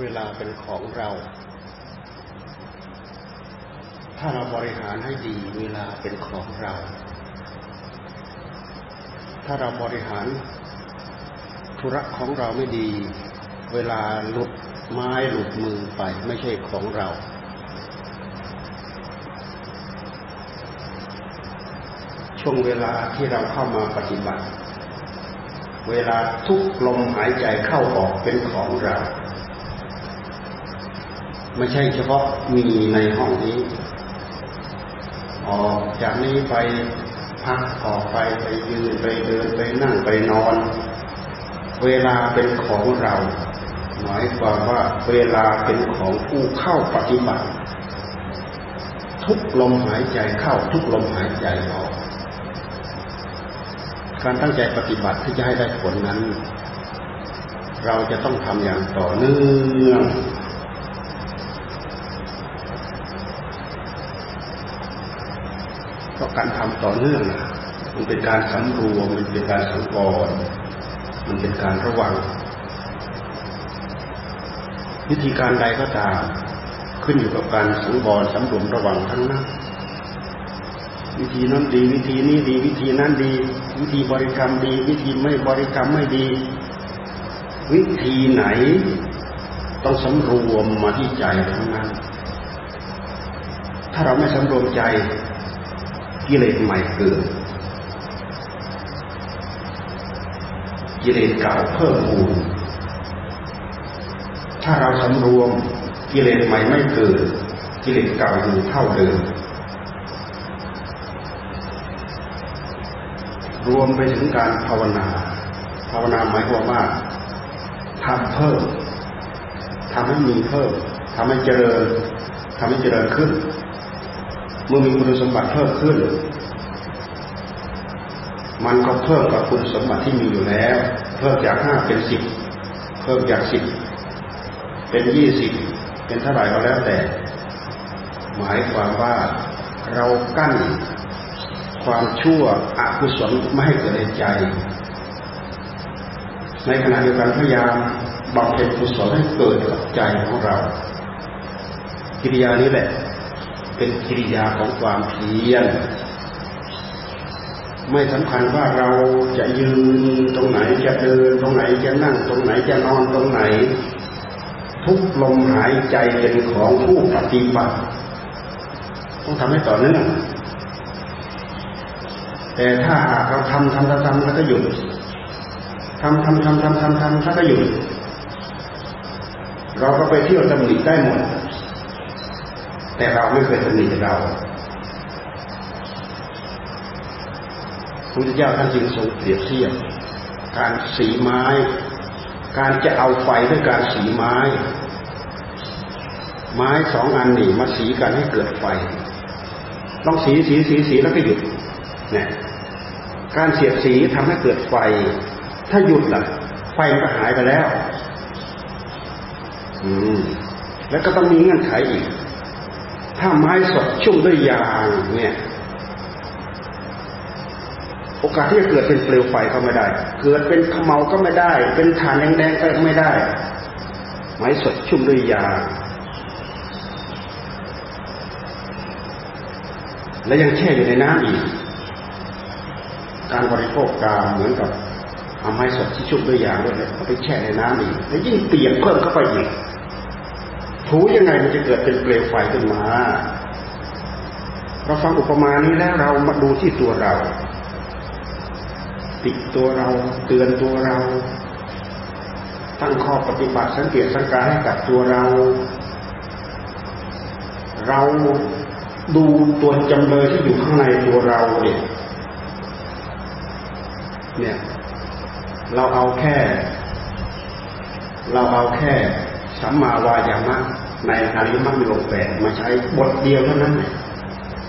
เวลาเป็นของเรา ถ้าเราบริหารให้ดี เวลาเป็นของเรา ถ้าเราบริหารธุระของเราไม่ดี เวลาหลุดไม้หลุดมือไปไม่ใช่ของเราช่วงเวลาที่เราเข้ามาปฏิบัติ เวลาทุกลมหายใจเข้าออกเป็นของเรา ไม่ใช่เฉพาะมีในห้องนี้ ออกจากนี้ไปพักออกไปไปยืนไปเดินไปนั่งไปนอน เวลาเป็นของเรา หมายความว่าเวลาเป็นของผู้เข้าปฏิบัติ ทุกลมหายใจเข้าทุกลมหายใจออก การตั้งใจปฏิบัติที่จะให้ได้ผลนั้น เราจะต้องทำอย่างต่อเนื่องเพราะการทำต่อเนื่องมันเป็นการสำรวมมันเป็นการสังกรมันเป็นการระวัง วิธีการใดก็ตาม ขึ้นอยู่กับการสังวรสำรวมระวังทั้งนั้น วิธีนั้นดี วิธีนี้ดี วิธีนั้นดี วิธีบริกรรมดี วิธีไม่บริกรรมไม่ดี วิธีไหน ต้องสำรวมมาที่ใจทั้งนั้น ถ้าเราไม่สำรวมใจกิเลสใหม่เกิดกิเลสเก่าเพิ่มพูนถ้าเราสำรวมกิเลสใหม่ไม่เกิดกิเลสเก่าอยู่เท่าเดิม รวมไปถึงการภาวนา ภาวนาหมายความว่าทำเพิ่มทำให้มีเพิ่มทำให้เจริญทำให้เจริญขึ้น เมื่อมีคุณสมบัติเพิ่มขึ้น มันก็เพิ่มกับคุณสมบัติที่มีอยู่แล้ว เพิ่มจากห้าเป็นสิบเพิ่มจากสิบเป็นยี่สิบเป็นเท่าไหร่ก็แล้วแต่ หมายความว่าเรากั้น ความชั่วอกุศลไม่ให้เกิดในใจ ในขณะเดียวกันพยายามบำเพ็ญกุศลให้เกิดกับใจของเรา กิริยานี้แหละ เป็นกิริยาของความเพียรไม่สำคัญว่าเราจะยืนตรงไหนจะเดินตรงไหนจะนั่งตรงไหนจะนอนตรงไหน ทุกลมหายใจเป็นของผู้ปฏิบัติ ต้องทำให้ต่อเนื่อง แต่ถ้าหากเราทำทำทำทำแล้วก็หยุดทำทำทำทำทำทำแล้วก็หยุด เราก็ไปเที่ยวตำหนิได้หมด แต่เราไม่เคยตำหนิเราพุทธเจ้าท่านจึงทรงเปรียบเทียบการสีไม้ การจะเอาไฟด้วยการสีไม้ ไม้สองอันนี่มาสีกันให้เกิดไฟ ต้องสีสีสีสีแล้วก็หยุดเนี่ย การเสียดสีทำให้เกิดไฟ ถ้าหยุดล่ะ ไฟมันก็หายไปแล้ว อืม แล้วก็ต้องมีเงื่อนไขอีก ถ้าไม้สดชุ่มด้วยยางเนี่ย โอกาสที่จะเกิดเป็นเปลวไฟก็ไม่ได้ เกิดเป็นขมเมาก็ไม่ได้ เป็นฐานแดงๆก็ไม่ได้ ไม้สดชุ่มด้วยยางและยังแช่อยู่ในน้ำอีก การบริโภคกาเหมือนกับเอาไม้สดที่ชุ่มด้วยยาด้วยเลยเอาไปแช่ในน้ำอีกแล้วยิ่งเปียกเพิ่มเข้าไปอีกถูยังไงมันจะเกิดเป็นเปลวไฟขึ้นมา เราฟังอุปมานี้แล้วเรามาดูที่ตัวเรา ติดตัวเราเตือนตัวเรา ตั้งข้อปฏิบัติสังเกตสังการให้กับตัวเรา เราดูตัวจำเลยที่อยู่ข้างในตัวเราเนี่ย เนี่ย เราเอาแค่ เราเอาแค่สัมมาวายามะในอริยมรรคมีองค์แปดมาใช้บทเดียวเท่านั้น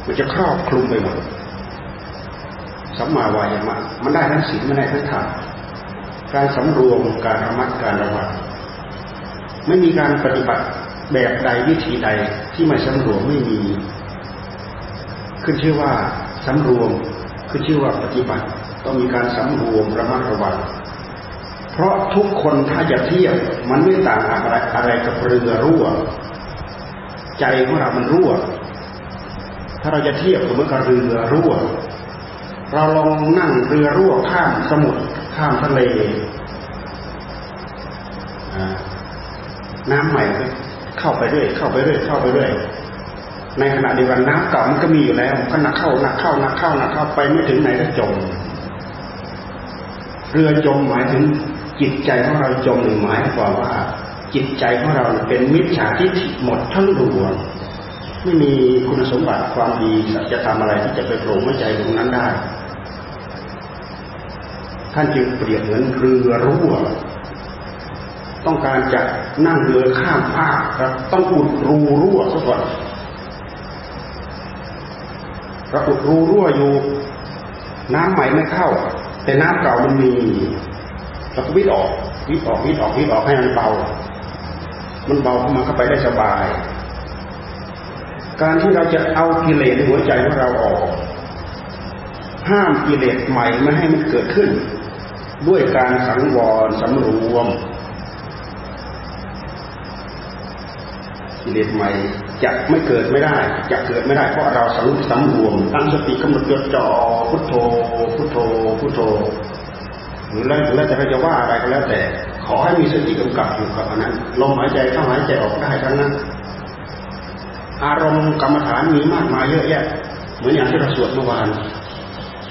มันจะครอบคลุมไปหมดสัมมาวายามะมันได้ทั้งศีลมันได้ทั้งธรรมการสำรวมการระมัดการระวังไม่มีการปฏิบัติแบบใดวิธีใดที่ไม่สำรวมไม่มี ขึ้นชื่อว่าสำรวมขึ้นชื่อว่าปฏิบัติ ต้องมีการสำรวมระมัดระวัง เพราะทุกคนถ้าจะเทียบมันไม่ต่างอะไรอะไรกับเรือรั่ว ใจของเรามันรั่ว ถ้าเราจะเทียบกับเมื่อกับเรือรั่ว เราลองนั่งเรือรั่วข้ามสมุทรข้ามทะเลน้ำใหม่เข้าไปเรื่อยเข้าไปเรื่อยเข้าไปเรื่อยในขณะเดียวกันน้ำเก่ามันก็มีอยู่แล้วก็หนักเข้าหนักเข้าหนักเข้าหนักเข้าไปไม่ถึงไหนก็จม เรือจมหมายถึงจิตใจของเราจมหนึ่งหมายความว่า จิตใจของเราเป็นมิจฉาทิฏฐิหมดทั้งดวงไม่มีคุณสมบัติความดีสัจธรรมอะไรที่จะไปโปร่งใจตรงนั้นได้ ท่านจึงเปรียบเหมือนเรือรั่ว ต้องการจะนั่งเรือข้ามภาคครับต้องอุดรูรั่วซะก่อนเราอุดรูรั่วอยู่ น้ำใหม่ไม่เข้า แต่น้ำเก่ามันมีเราก็วิดออกวิดออกวิดออกวิดออกให้มันเบา มันเบามันเข้าไปได้สบาย การที่เราจะเอากิเลสในหัวใจของเราออก ห้ามกิเลสใหม่ไม่ให้มันเกิดขึ้น ด้วยการสังวรสำรวม กิเลสใหม่จะไม่เกิดไม่ได้ จะเกิดไม่ได้เพราะเราสังสำรวมตั้งสติกำหนดจดจ่อพุทโธ พุทโธพุทโธหรือแล้วแล้วแต่เราจะว่าอะไรก็แล้วแต่ ขอให้มีสติกำกับอยู่กับอันนั้นลมหายใจเข้าหายใจออกได้ทั้งนั้น อารมณ์กรรมฐานมีมากมายเยอะแยะ เหมือนอย่างที่เราสวดเมื่อวาน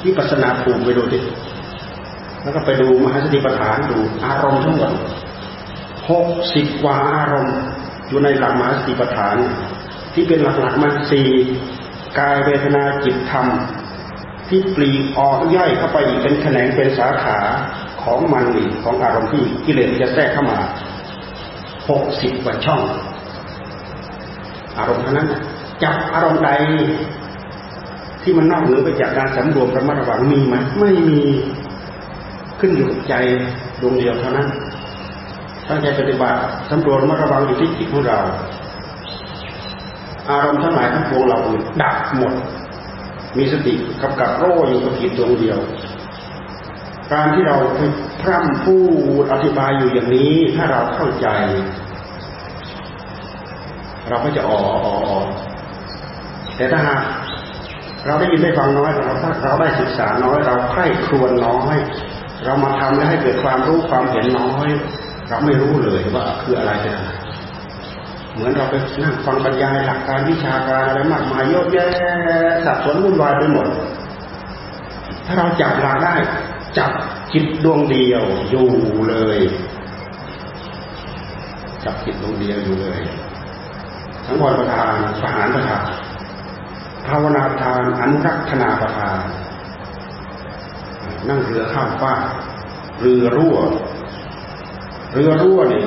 วิปัสสนาภูมิไปดูดิแล้วก็ไปดูมหาสติปัฏฐานดูอารมณ์ทั้งหมดหกสิบกว่าอารมณ์อยู่ในหลักมหาสติปัฏฐาน ที่เป็นหลักๆมันสี่กายเวทนาจิตธรรม ที่ปลีออกย่อยเข้าไปอีกเป็นแขนงเป็นสาขาของมันอีกของอารมณ์ที่กิเลสจะแทรกเข้ามาหกสิบกว่าช่อง อารมณ์เท่านั้นจับอารมณ์ใดที่มันนอกเหนือไปจากการสำรวมระมัดระวังมีไหมไม่มีขึ้นอยู่กับใจดวงเดียวเท่านั้นตั้งใจปฏิบัติสำรวจมาระวังอยู่ที่จิตของเรา อารมณ์ทั้งหลายทั้งปวงเราอื่นดับหมด มีสติกำกับโรอยู่กับจิตดวงเดียว การที่เราพร่ำพูดอธิบายอยู่อย่างนี้ ถ้าเราเข้าใจ เราก็จะอ๋ออ๋อแต่ถ้าหากเราได้ยินได้ฟังน้อยเราถ้าเราได้ศึกษาน้อย เราใคร่ครวญน้อย เรามาทำแล้วให้เกิดความรู้ความเห็นน้อย เราไม่รู้เลยว่าคืออะไรเป็นอะไร เหมือนเราไปนั่งฟังบรรยายหลักการวิชาการอะไรมากมายเยอะแยะสับสนวุ่นวายไปหมด ถ้าเราจับหลักได้ จับจิตดวงเดียวอยู่เลย จับจิตดวงเดียวอยู่เลยทั้งวรประทานสหารประทานภาวนาทานอนุรักษนาประทาน นั่งเรือข้ามฟ้าเรือรั่ว เรือรั่วนี่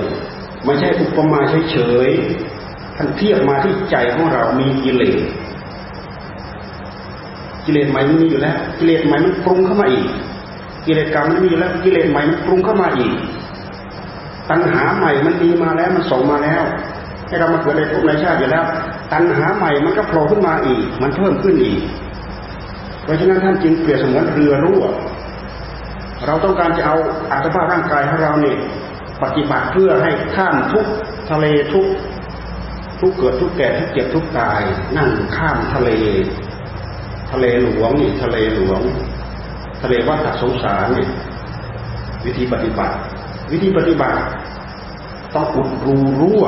ไม่ใช่อุปมาเฉยๆท่านเทียบมาที่ใจของเรามีกิเลสกิเลสใหม่มันมีอยู่แล้ว กิเลสใหม่มันปรุงเข้ามาอีก กิเลสกรรมมันมีอยู่แล้ว กิเลสใหม่มันปรุงเข้ามาอีก ตัณหาใหม่มันมีมาแล้วมันส่งมาแล้ว ให้เรามาเกิดในภพในชาติอยู่แล้ว ตัณหาใหม่มันก็โผล่ขึ้นมาอีก มันเพิ่มขึ้นอีก เพราะฉะนั้นท่านจึงเปรียบเสมือนเรือรั่ว เราต้องการจะเอาอัตภาพร่างกายของเราเนี่ย ปฏิบัติเพื่อให้ข้ามทุกทะเลทุกทุกเกิดทุกแก่ทุกเจ็บทุกตาย นั่งข้ามทะเล ทะเลหลวงนี่ทะเลหลวง ทะเลวัฏสงสารนี่วิธีปฏิบัติ วิธีปฏิบัติ ต้องอุดรูรั่ว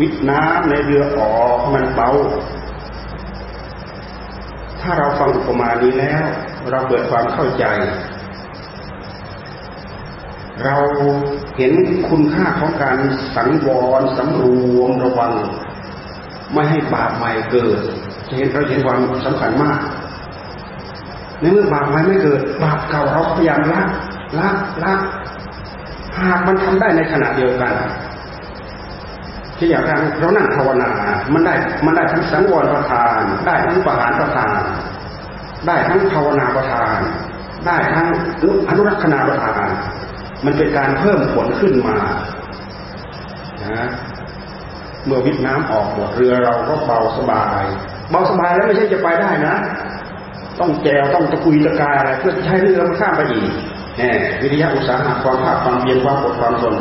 วิทน้ำในเรือออกมันเบาถ้าเราฟังอุปมานี้แล้ว เราเกิดความเข้าใจ เราเห็นคุณค่าของการสังวรสำรวมระวัง ไม่ให้บาปใหม่เกิดจะเห็นเราเห็นความสำคัญมากในเมื่อบาปใหม่ไม่เกิด บาปเก่าเราพยายามละละละหากมันทำได้ในขณะเดียวกันที่อย่างการเรานั่งภาวนา มันได้มันได้ทั้งสังวรประทาน ได้ทั้งประหารประทาน ได้ทั้งภาวนาประทาน ได้ทั้งอนุรักษณาประทาน มันเป็นการเพิ่มผลขึ้นมานะเมื่อวิทน้ำออกหมดเรือเราก็เบาสบาย เบาสบายแล้วไม่ใช่จะไปได้นะ ต้องแจวต้องตะกุยตะกายอะไรเพื่อใช้เรือมันข้ามไปอีกแหมวิทยาอุตสาหะความภาคความเพียรความอดความทน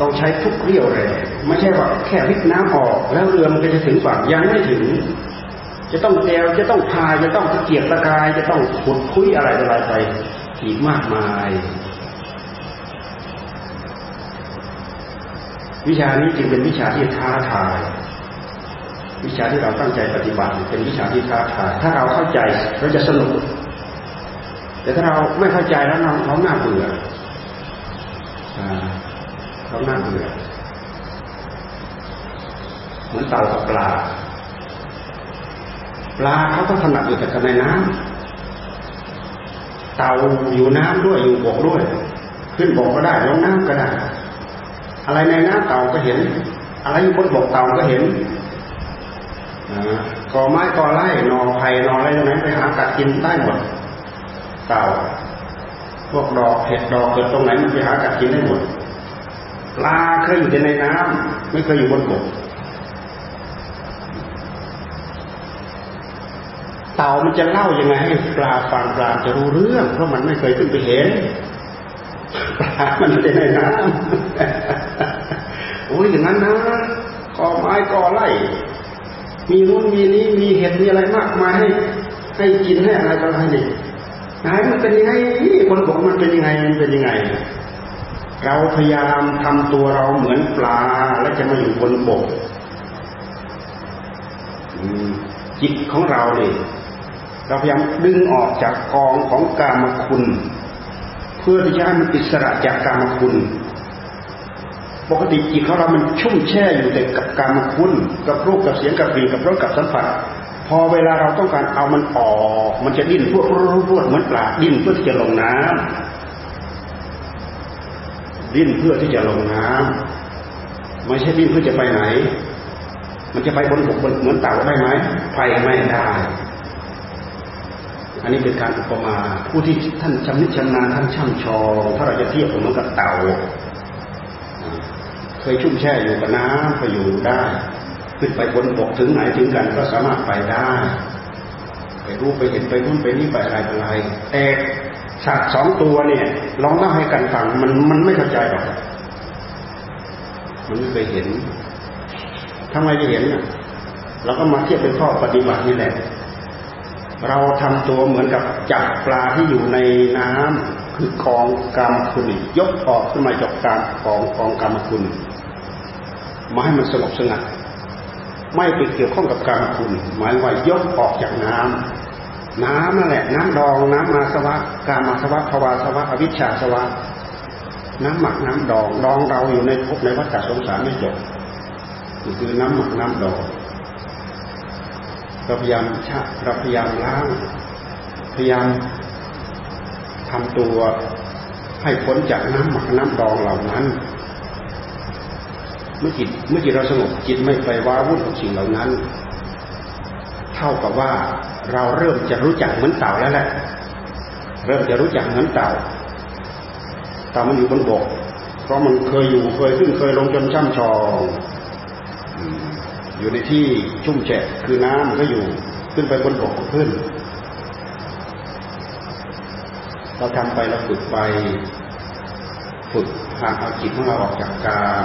ต้องใช้ทุกเรี่ยวแรงไม่ใช่ว่าแค่วิทน้ำออก แล้วเรือมันก็จะถึงฝั่งยังไม่ถึง จะต้องแกวจะต้องพายจะต้องตะเกียบตะกาย จะต้องขุดคุยอะไรอะไรไปอีกมากมาย วิชานี้จึงเป็นวิชาที่ท้าทาย วิชาที่เราตั้งใจปฏิบัติเป็นวิชาที่ท้าทาย ถ้าเราเข้าใจเราจะสนุก แต่ถ้าเราไม่เข้าใจแล้วเราเราหน้าเบื่อเราหน้าเบื่อเหมือนเต่ากับปลา ปลาเขาก็ถนัดอยู่แต่ในน้ำเต่าอยู่น้ำด้วยอยู่บกด้วย ขึ้นบกก็ได้ลงน้ำก็ได้ อะไรในน้ำเต่าก็เห็น อะไรอยู่บนบกเต่าก็เห็นกอไม้กอไร่นอไผ่นออะไรตรงนั้นไปหากัดกินได้หมด เต่า พวกดอกเห็ดดอกเกิดตรงไหนมันไปหากัดกินได้หมดปลาเคยอยู่ในน้ำไม่เคยอยู่บนบกเต่ามันจะเล่ายังไงให้ปลาฟังปลาจะรู้เรื่อง เพราะมันไม่เคยขึ้นไปเห็น ปลามันอยู่ในน้ำโอ้ยอย่างนั้นนะกอไม้กอไร่มีนู้นมีนี้มีเห็ดมีอะไรมากมายให้ ให้กินให้อะไรต่ออะไรนี่ไหนมันเป็นยังไงคนบอกมันเป็นยังไงมันเป็นยังไง เราพยายามทำตัวเราเหมือนปลาแล้วจะมาอยู่บนบกจิตของเราเนี่ยเราพยายามดึงออกจากกองของกามคุณ เพื่อที่จะให้มันอิสระจากกามคุณ ปกติจิตของเรามันชุ่มแช่อยู่แต่กับกามคุณ กับรูปกับเสียงกับกลิ่นกับรสกับสัมผัส พอเวลาเราต้องการเอามันออก มันจะดิ้นพวดพวดเหมือนปลาดิ้นเพื่อที่จะลงน้ำดิ้นเพื่อที่จะลงน้ำไม่ใช่ดิ้นเพื่อจะไปไหน มันจะไปบนบกบนเหมือนเต่าได้ไหมไปไม่ได้ อันนี้เป็นการอุปมาผู้ที่ท่านชำนิชำนาญท่านช่ำชองถ้าเราจะเทียบเหมือนกับเต่าเคยชุ่มแช่อยู่กับน้ำไปอยู่ได้ขึ้นไปบนบกถึงไหนถึงกันก็สามารถไปได้ ไปรู้ไปเห็นไปนู่นไปนี่ไปอะไรอะไรแต่สัตว์สองตัวเนี่ยลองเล่าให้กันฟังมันมันไม่เข้าใจหรอกมันไม่เคยเห็นทำไมจะเห็นเราก็มาเทียบเป็นข้อปฏิบัตินี่แหละ เราทำตัวเหมือนกับจับปลาที่อยู่ในน้ำคือกองกรรมคุณยกออกขึ้นมาจากการกองกองกรรมคุณมาให้มันสงบสงัด ไม่ไปเกี่ยวข้องกับกรรมคุณ หมายว่ายกออกจากน้ำน้ำนั่นแหละน้ำดองน้ำมาสวะกามาสวะภาวาสวะอวิชชาสวะ น้ำหมักน้ำดองดองเราอยู่ในภพในวัฏสงสารไม่จบนี่คือน้ำหมักน้ำดอง เราพยายามชะเราพยายามล้าง พยายามทำตัวให้พ้นจากน้ำหมักน้ำดองเหล่านั้น เมื่อจิตเมื่อจิตเราสงบจิตไม่ไปว้าวุ่นกับสิ่งเหล่านั้น เท่ากับว่าเราเริ่มจะรู้จักเหมือนเต่าแล้วแหละ เริ่มจะรู้จักเหมือนเต่าเต่ามันอยู่บนบก เพราะมันเคยอยู่เคยขึ้นเคยลงจนช่ำชอง อยู่ในที่ชุ่มแฉะคือน้ำมันก็อยู่ขึ้นไปบนบกขึ้น เราทำไปเราฝึกไป ฝึกหากเอาจิตของเราออกจากกาม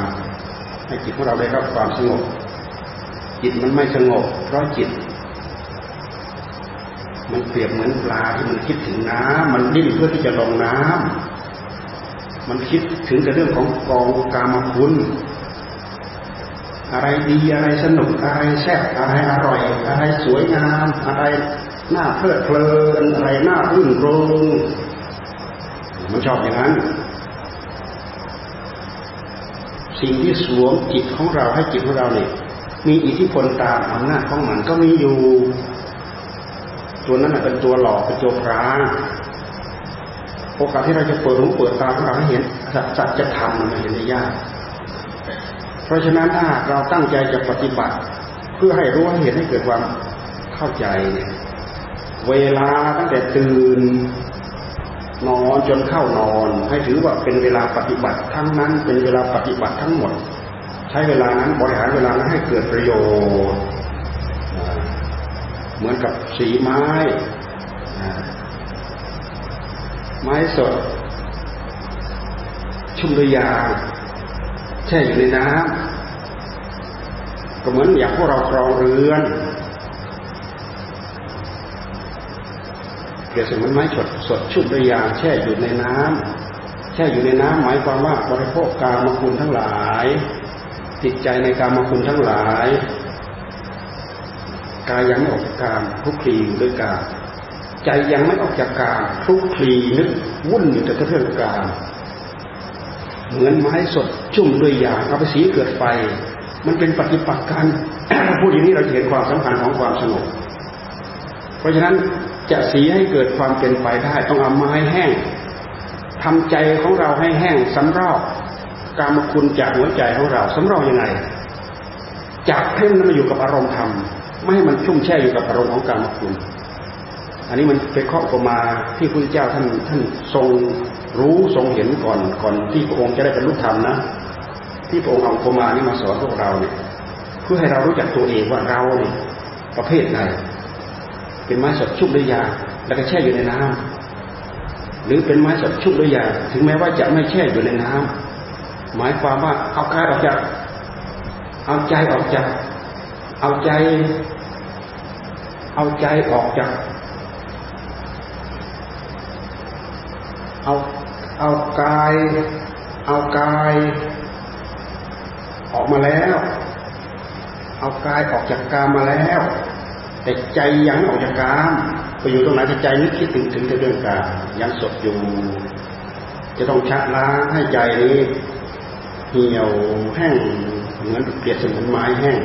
ให้จิตของเราได้รับความสงบ จิตมันไม่สงบ เพราะจิต มันเปรียบเหมือนปลาที่มันคิดถึงน้ำมันดิ้นเพื่อที่จะลงน้ำมันคิดถึงแต่เรื่องของกองกามคุณ อะไรดีอะไรสนุกอะไรแซ่บอะไรอร่อย อะไรสวยงาม อะไรน่าเพลิดเพลินอะไรน่ารื่นรมมันชอบอย่างนั้น สิ่งที่สวมจิตของเราให้จิตของเราเนี่ยมีอิทธิพลตามอำนาจของมันก็มีอยู่ ตัวนั้นเป็นตัวหลอกเป็นตัวพรางโอกาสที่เราจะเปิดหูเปิดตาของเราให้เห็นสัจธรรมมันเห็นได้ยาก เพราะฉะนั้นถ้าเราตั้งใจจะปฏิบัติ เพื่อให้รู้ให้เห็นให้เกิดความเข้าใจ เวลาตั้งแต่ตื่นนอนจนเข้านอน ให้ถือว่าเป็นเวลาปฏิบัติทั้งนั้นเป็นเวลาปฏิบัติทั้งหมด ใช้เวลานั้นบริหารเวลานั้นให้เกิดประโยชน์เหมือนกับสีไม้ ไม้สด ชุ่มด้วยา แช่อยู่ในน้ำก็เหมือนอย่างพวกเราครองเรือนเกิดสมมติไม้สดสดชุ่มด้วยยางแช่อยู่ในน้ำแช่อยู่ในน้ำหมายความว่าบริโภคกามคุณทั้งหลาย ติดใจในกามคุณทั้งหลายกายยังไม่ออกจากกามทุกคลีด้วยกามใจยังไม่ออกจากกามทุกคลีนึกวุ่นอยู่แต่เรื่องกาม เหมือนไม้สดชุ่มด้วยยางเอาไปสีเกิดไฟ มันเป็นปฏิปักษ์กันพูดอย่างนี้เราเห็นความสำคัญของความสงบเพราะฉะนั้นจะสีให้เกิดความเป็นไปได้ต้องเอาไม้แห้งทำใจของเราให้แห้งสำรอกกามคุณจากหัวใจของเราสำรอกยังไงจับให้มันมาอยู่กับอารมณ์ธรรมไม่ให้มันชุ่มแช่อยู่กับอารมณ์ของกามคุณอันนี้มันเป็นข้อประมาที่พระเจ้าท่านท่านทรง รู้ทรงเห็นก่อนก่อนที่พระองค์จะได้เป็นรูปธรรมนะ ที่พระองค์เอาประมานี้มาสอนพวกเราเนี่ยเพื่อให้เรารู้จักตัวเองว่าเราเนี่ยประเภทไหนเป็นไม้สดชุ่มด้วยยา แล้วก็แช่อยู่ในน้ำหรือเป็นไม้สดชุ่มด้วยยา ถึงแม้ว่าจะไม่แช่อยู่ในน้ำหมายความว่าเอากายออกจาก เอาใจออกจาก เอาใจ เอาใจออกจาก เอา เอากาย เอากาย ออกมาแล้ว เอากายออกจากกามมาแล้ว แต่ใจยังออกจากกามไปอยู่ตรงไหนใจนึกคิดถึงถึงแต่เรื่องกามยังสดอยู่ จะต้องชักล้างให้ใจนี้เหี่ยวแห้งเหมือนเปรียบเสมือนไม้แห้ง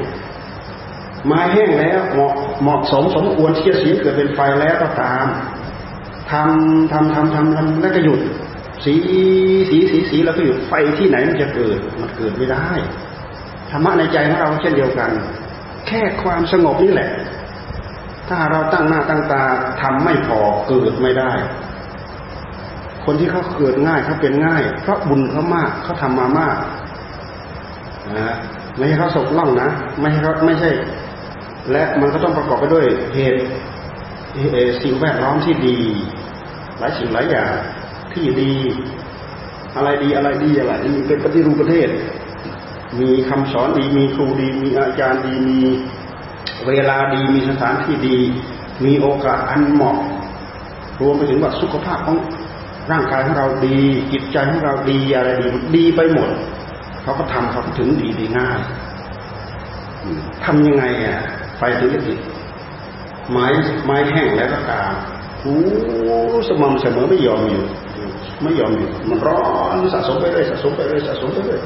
ไม้แห้งแล้วเหมาะเหมาะสมสมควรที่จะสีเกิดเป็นไฟแล้วก็ตามทำทำทำทำทำแล้วก็หยุด สีสีสีสีแล้วก็หยุดไฟที่ไหนมันจะเกิด มันเกิดไม่ได้ธรรมะในใจของเราเช่นเดียวกัน แค่ความสงบนี่แหละ ถ้าเราตั้งหน้าตั้งตาทำไม่พอเกิดไม่ได้ คนที่เขาเกิดง่ายเขาเป็นง่าย เพราะบุญเขามากเขาทำมามากนะไม่ใช่เขาสกล่องนะไม่ใช่เขาไม่ใช่ และมันก็ต้องประกอบไปด้วยเหตุสิ่งแวดล้อมที่ดี หลายสิ่งหลายอย่าง ที่ดี อะไรดีอะไรดีอะไรดีเป็นปฏิรูปประเทศ มีคำสอนดีมีครูดี มีอาจารย์ดีมีเวลาดีมีสถานที่ดี มีโอกาสอันเหมาะรวมไปถึงว่าสุขภาพของร่างกายของเราดี จิตใจของเราดีอะไรดีดีไปหมดเขาก็ทำเขาถึงดีดีง่ายทำยังไงอะไฟถึงจะติดไม้ไม้แห้งแล้วก็กาหูสม่ำเสมอไม่ยอมอยู่ ไม่ยอมอยู่มันร้อนสะสมไปเรื่อยสะสมไปเรื่อยสะสมไปเรื่อย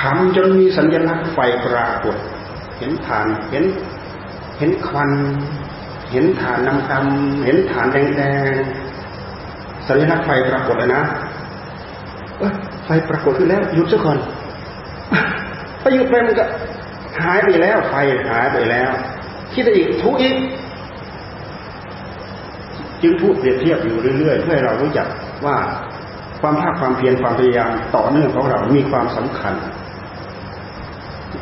ทำจนมีสัญลักษณ์ไฟปรากฏ เห็นฐานเห็นเห็นควัน เห็นฐานน้ำดำเห็นฐานแดงๆสัญลักษณ์ไฟปรากฏแล้วนะไฟปรากฏขึ้นแล้วหยุดซะก่อนไปหยุดไปมันก็หายไปแล้ว ไฟหายไปแล้วคิดอีกทุกอีก จึงพูดเปรียบเทียบอยู่เรื่อยๆเพื่อให้เรารู้จักว่าความภาคความเพียรความพยายามต่อเนื่องของเรามีความสำคัญ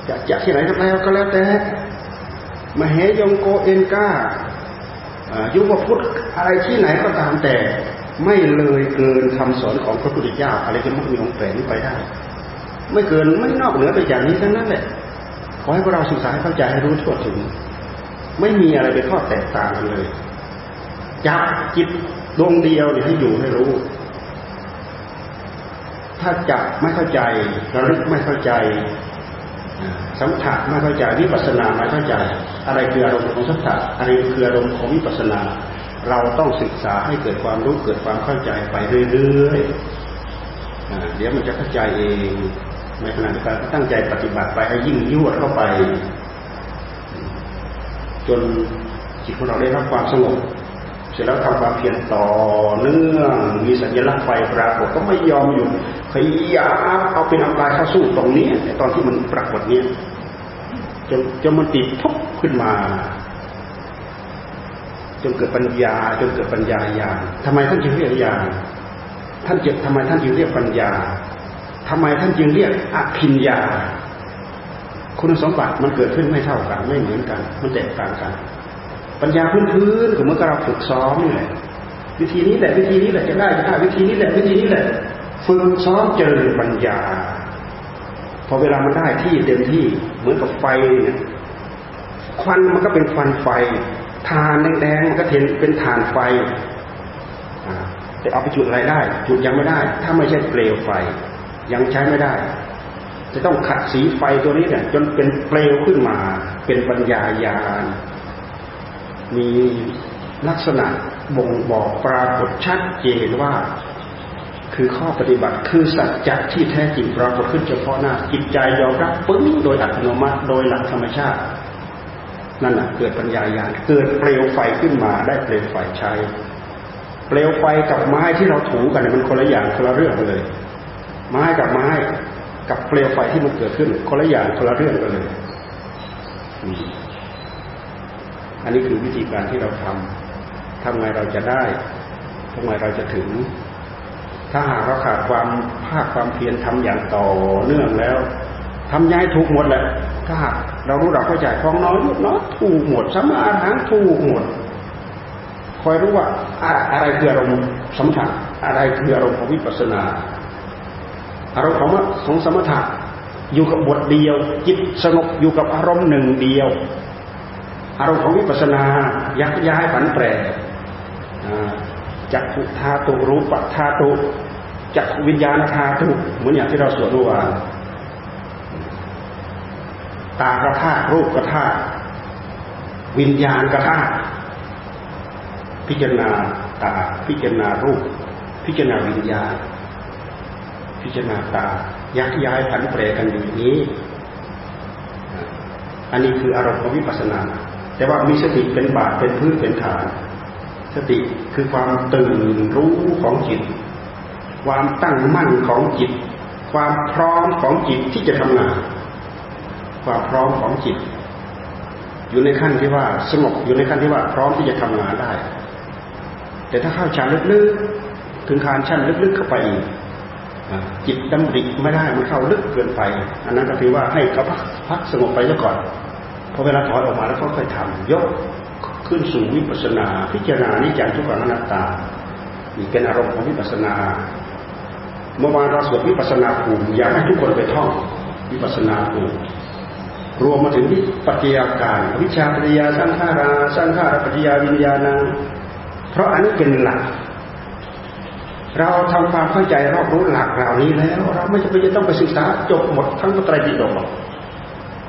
จะจะที่ไหนก็แล้วก็แล้วแต่มเหยงโกเอ็นก้ายุบพุทธอะไรที่ไหนก็ตามแต่ไม่เลยเกินคำสอนของพระพุทธเจ้าอะไรจะมันมีองค์แฝงไปได้ ไม่เกินไม่นอกเหนือไปจากนี้ทั้งนั้นแหละขอให้พวกเราศึกษาให้เข้าใจให้รู้ทั่วถึง ไม่มีอะไรเป็นข้อแตกต่างกันเลย จับจิตดวงเดียวเนี่ยให้อยู่ให้รู้ ถ้าจับไม่เข้าใจระลึกไม่เข้าใจสัมผัสไม่เข้าใจวิปัสสนาไม่เข้าใจ อะไรคืออารมณ์ของสัมผัสอะไรคืออารมณ์ของวิปัสสนา เราต้องศึกษาให้เกิดความรู้เกิดความเข้าใจไปเรื่อยๆเดี๋ยวมันจะเข้าใจเองในขณะเดียวกันตั้งใจปฏิบัติไปให้ยิ่งยวดเข้าไป จนจิตของเราได้รับความสงบ เสร็จแล้วทำความเพียรต่อเนื่องมีสัญลักษณ์ไฟปรากฏก็ไม่ยอมหยุดพยายามเอาเป็นเอากายเข้าสู้ตรงนี้ตอนที่มันปรากฏเนี้ยจนจนมันติดทุกขึ้นมา จนเกิดปัญญา จนเกิดปัญญาญาณทำไมท่านจึงเรียกญาณท่านจึงทำไมท่านจึงเรียกปัญญาทำไมท่านจึงเรียกอภิญญา คุณสมบัติมันเกิดขึ้นไม่เท่ากัน ไม่เหมือนกัน มันแตกต่างกัน ปัญญาพื้นๆก็เหมือนกับเราฝึกซ้อมนี่แหละวิธีนี้แหละวิธีนี้แหละจะได้จะได้วิธีนี้แหละวิธีนี้แหละฝึกซ้อมเจริญปัญญา พอเวลามันได้ที่เต็มที่เหมือนกับไฟเนี่ยควันมันก็เป็นควันไฟทานแดงๆมันก็เห็นเป็นฐานไฟแต่เอาไปจุดอะไรได้ จุดยังไม่ได้ ถ้าไม่ใช่เปลวไฟ ยังใช้ไม่ได้ จะต้องขัดสีไฟตัวนี้เนี่ยจนเป็นเปลวขึ้นมา เป็นปัญญายาณ มีลักษณะบ่งบอกปรากฏชัดเจนว่า คือข้อปฏิบัติคือสัจจะที่แท้จริงปรากฏขึ้นเฉพาะหน้าจิตใจยอมรับปึ้งโดยอัตโนมัติโดยหลักธรรมชาติ นั่นแหะเกิดปัญญาญาณเกิดเปลวไฟขึ้นมาได้เปลวไฟใช้ เปลวไฟกับไม้ที่เราถูกันมันคนละอย่างคนละเรื่องเลย ไม้กับไม้กับเปลวไฟที่มันเกิดขึ้นคนละอย่างคนละเรื่องกันเลย อันนี้คือวิธีการที่เราทำทำไงเราจะได้ทำไงเราจะถึง ถ้าหากเราขาดความภาคความเพียรทำอย่างต่อเนื่องแล้วทำย้ายถูกหมดแหละถ้าหากเรารู้เราเข้าใจของน้อยน้อยถูกหมดสมาทานถูกหมด คอยรู้ว่าอะไรคืออารมณ์สมถะอะไรคืออารมณ์ของวิปัสสนาอารมณ์ของของสมถะอยู่กับบทเดียว จิตสงบอยู่กับอารมณ์หนึ่งเดียว อารมณ์ของวิปัสสนายักย้ายผันแปรจักขุธาตุรูปธาตุจักวิญญาณธาตุเหมือนอย่างที่เราสวดเมื่อวานตากระธารูปกระธาวิญญาณกระธาพิจารณาตาพิจารณารูป พิจารณาวิญญาณ พิจารณาตายักย้ายผันแปรกันอยู่นี้ อันนี้คืออารมณ์ของวิปัสสนา แต่ว่ามีสติเป็นบาทเป็นพื้นเป็นฐาน สติคือความตื่นรู้ของจิต ความตั้งมั่นของจิต ความพร้อมของจิตที่จะทำงาน ความพร้อมของจิต อยู่ในขั้นที่ว่าสงบอยู่ในขั้นที่ว่าพร้อมที่จะทำงานได้ แต่ถ้าเข้าฌานลึกๆ ถึงคานชั้นลึกๆเข้าไปอีกจิตดำริไม่ได้มันเข้าลึกเกินไป อันนั้นก็ถือว่าให้เขาพักสงบไปซะก่อน พอเวลาถอยออกมาแล้วเขาค่อยทำยกขึ้นสู่วิปัสนาพิจารณานิจังทุกขังอนัตตานี่เป็นอารมณ์ของวิปัสนาเมื่อวานเราสวดวิปัสนาภูมิอยากให้ทุกคนไปท่องวิปัสนาภูมิรวมมาถึงที่ปัจจัยการวิชาปัจยาสังขาราสังขารปัจจยาวิญญาณังเพราะอันนี้เป็นหลัก เราทำความเข้าใจรอบรู้หลักเหล่านี้แล้ว เราไม่จำเป็นจะต้องไปศึกษาจบหมดทั้งพระไตรปิฎก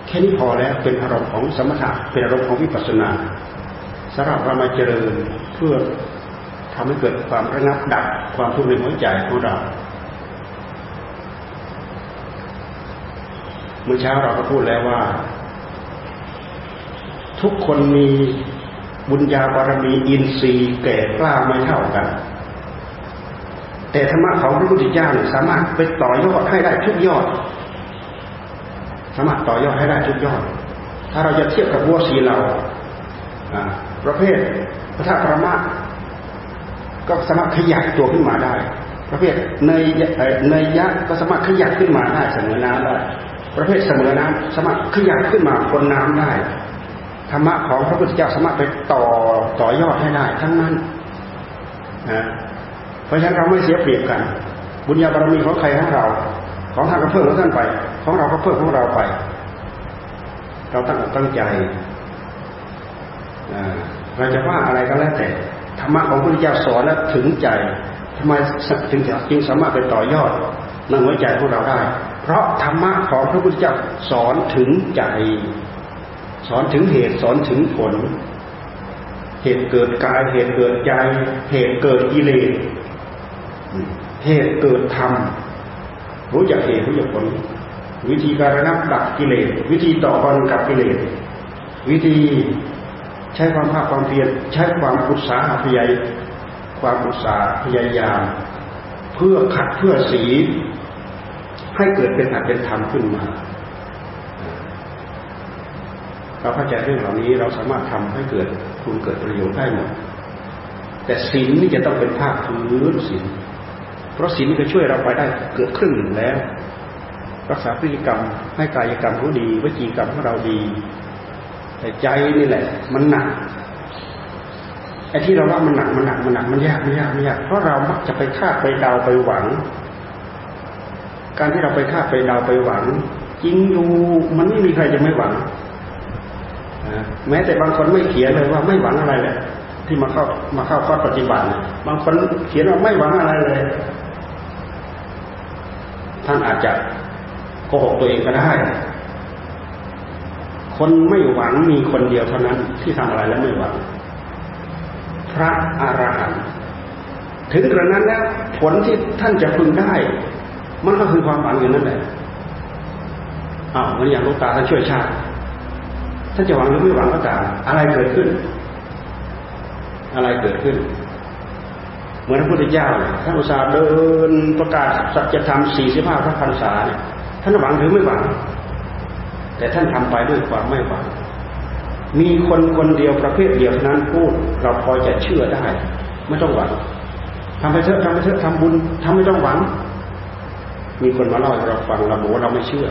แค่นี้พอแล้วเป็นอารมณ์ของสมถะเป็นอารมณ์ของวิปัสสนาสำหรับเรามาเจริญเพื่อทำให้เกิดความระงับดับความทุกข์ในหัวใจของเราเมื่อเช้าเราก็พูดแล้วว่า ทุกคนมีบุญญาบารมีอินทรีย์แก่กล้าไม่เท่ากัน แต่ธรรมะของพระพุทธเจ้าสามารถไปต่อยอดให้ได้ทุกยอด สามารถต่อยอดให้ได้ทุกยอด ถ้าเราจะเทียบกับวัวสีเราประเภทพระธาตุประมาก็สามารถขยายตัวขึ้นมาได้ ประเภทเนยเนยยะก็สามารถขยับขึ้นมาได้เสมอน้ำได้ประเภทเสมอน้ำสามารถขยับขึ้นมาคนน้ำได้ธรรมะของพระพุทธเจ้าสามารถไปต่อต่อยอดให้ได้ทั้งนั้นนะเพราะฉะนั้นเราไม่เสียเปรียบกัน บุญญาบารมีของใครของเรา ของท่านก็เพิ่มของท่านไป ของเราก็เพิ่มของเราไป เราตั้งตั้งใจเราจะว่าอะไรก็แล้วแต่ธรรมะของพระพุทธเจ้าสอนแล้วถึงใจทำไมถึงจึงสามารถไปต่อยอดในหัวใจของเราได้ เพราะธรรมะของพระพุทธเจ้าสอนถึงใจ สอนถึงเหตุสอนถึงผล เหตุเกิดกายเหตุเกิดใจ เหตุเกิดกิเลสเหตุเกิดธรรมรู้จักเหตุรู้จักผล วิธีการระงับดับกิเลส วิธีต่อกรกับกิเลส วิธีใช้ความภาคความเพียรใช้ความอุตสาหะพยายความอุตสาหพยายาม เพื่อขัดเพื่อสี ให้เกิดเป็นอัตเป็นธรรมขึ้นมาเราเข้าใจเรื่องเหล่านี้เราสามารถทำให้เกิดคุณเกิดประโยชน์ได้หมดแต่ศีลนี่จะต้องเป็นภาคพื้นศีลเพราะศีลจะช่วยเราไปได้เกือบครึ่งหนึ่งแล้ว รักษาพฤติกรรม ให้กายกรรมรู้ดีวิจีกรรมของเราดี แต่ใจนี่แหละ มันหนักไอ้ที่เราว่ามันหนักมันหนักมันหนักมันยากมันยากมันยากเพราะเรามักจะไปคาดไปเดาไปหวัง การที่เราไปคาดไปเดาไปหวังจริงอยู่มันไม่มีใครจะไม่หวังแม้แต่บางคนไม่เขียนเลยว่าไม่หวังอะไรเลยที่มาเข้ามาเข้าข้อปฏิบัติบางคนเขียนว่าไม่หวังอะไรเลย ท่านอาจจะ โกหกตัวเองก็ได้ คนไม่หวังมีคนเดียวเท่านั้นที่ทำอะไรแล้วไม่หวัง พระอรหันต์ถึงกระนั้นแล้วผลที่ท่านจะพึงได้ มันก็คือความหวังอย่างนั้นแหละอ้าวมันอย่างลูกตาท่านช่วยชาติท่านจะหวังหรือไม่หวังก็ตามอะไรเกิดขึ้น อะไรเกิดขึ้น เหมือนพระพุทธเจ้าท่านอุตส่าห์เดินประกาศสัจธรรมสี่สิบห้าพระพรรษาเนี่ย ท่านหวังหรือไม่หวัง แต่ท่านทำไปด้วยความไม่หวัง มีคนคนเดียวประเภทเดียวนั้นพูด เราพอจะเชื่อได้ ไม่ต้องหวังทำไปเถอะทำไปเถอะทำบุญทำไม่ต้องหวัง มีคนมาเล่าให้เราฟังเราบอกว่าเราไม่เชื่อ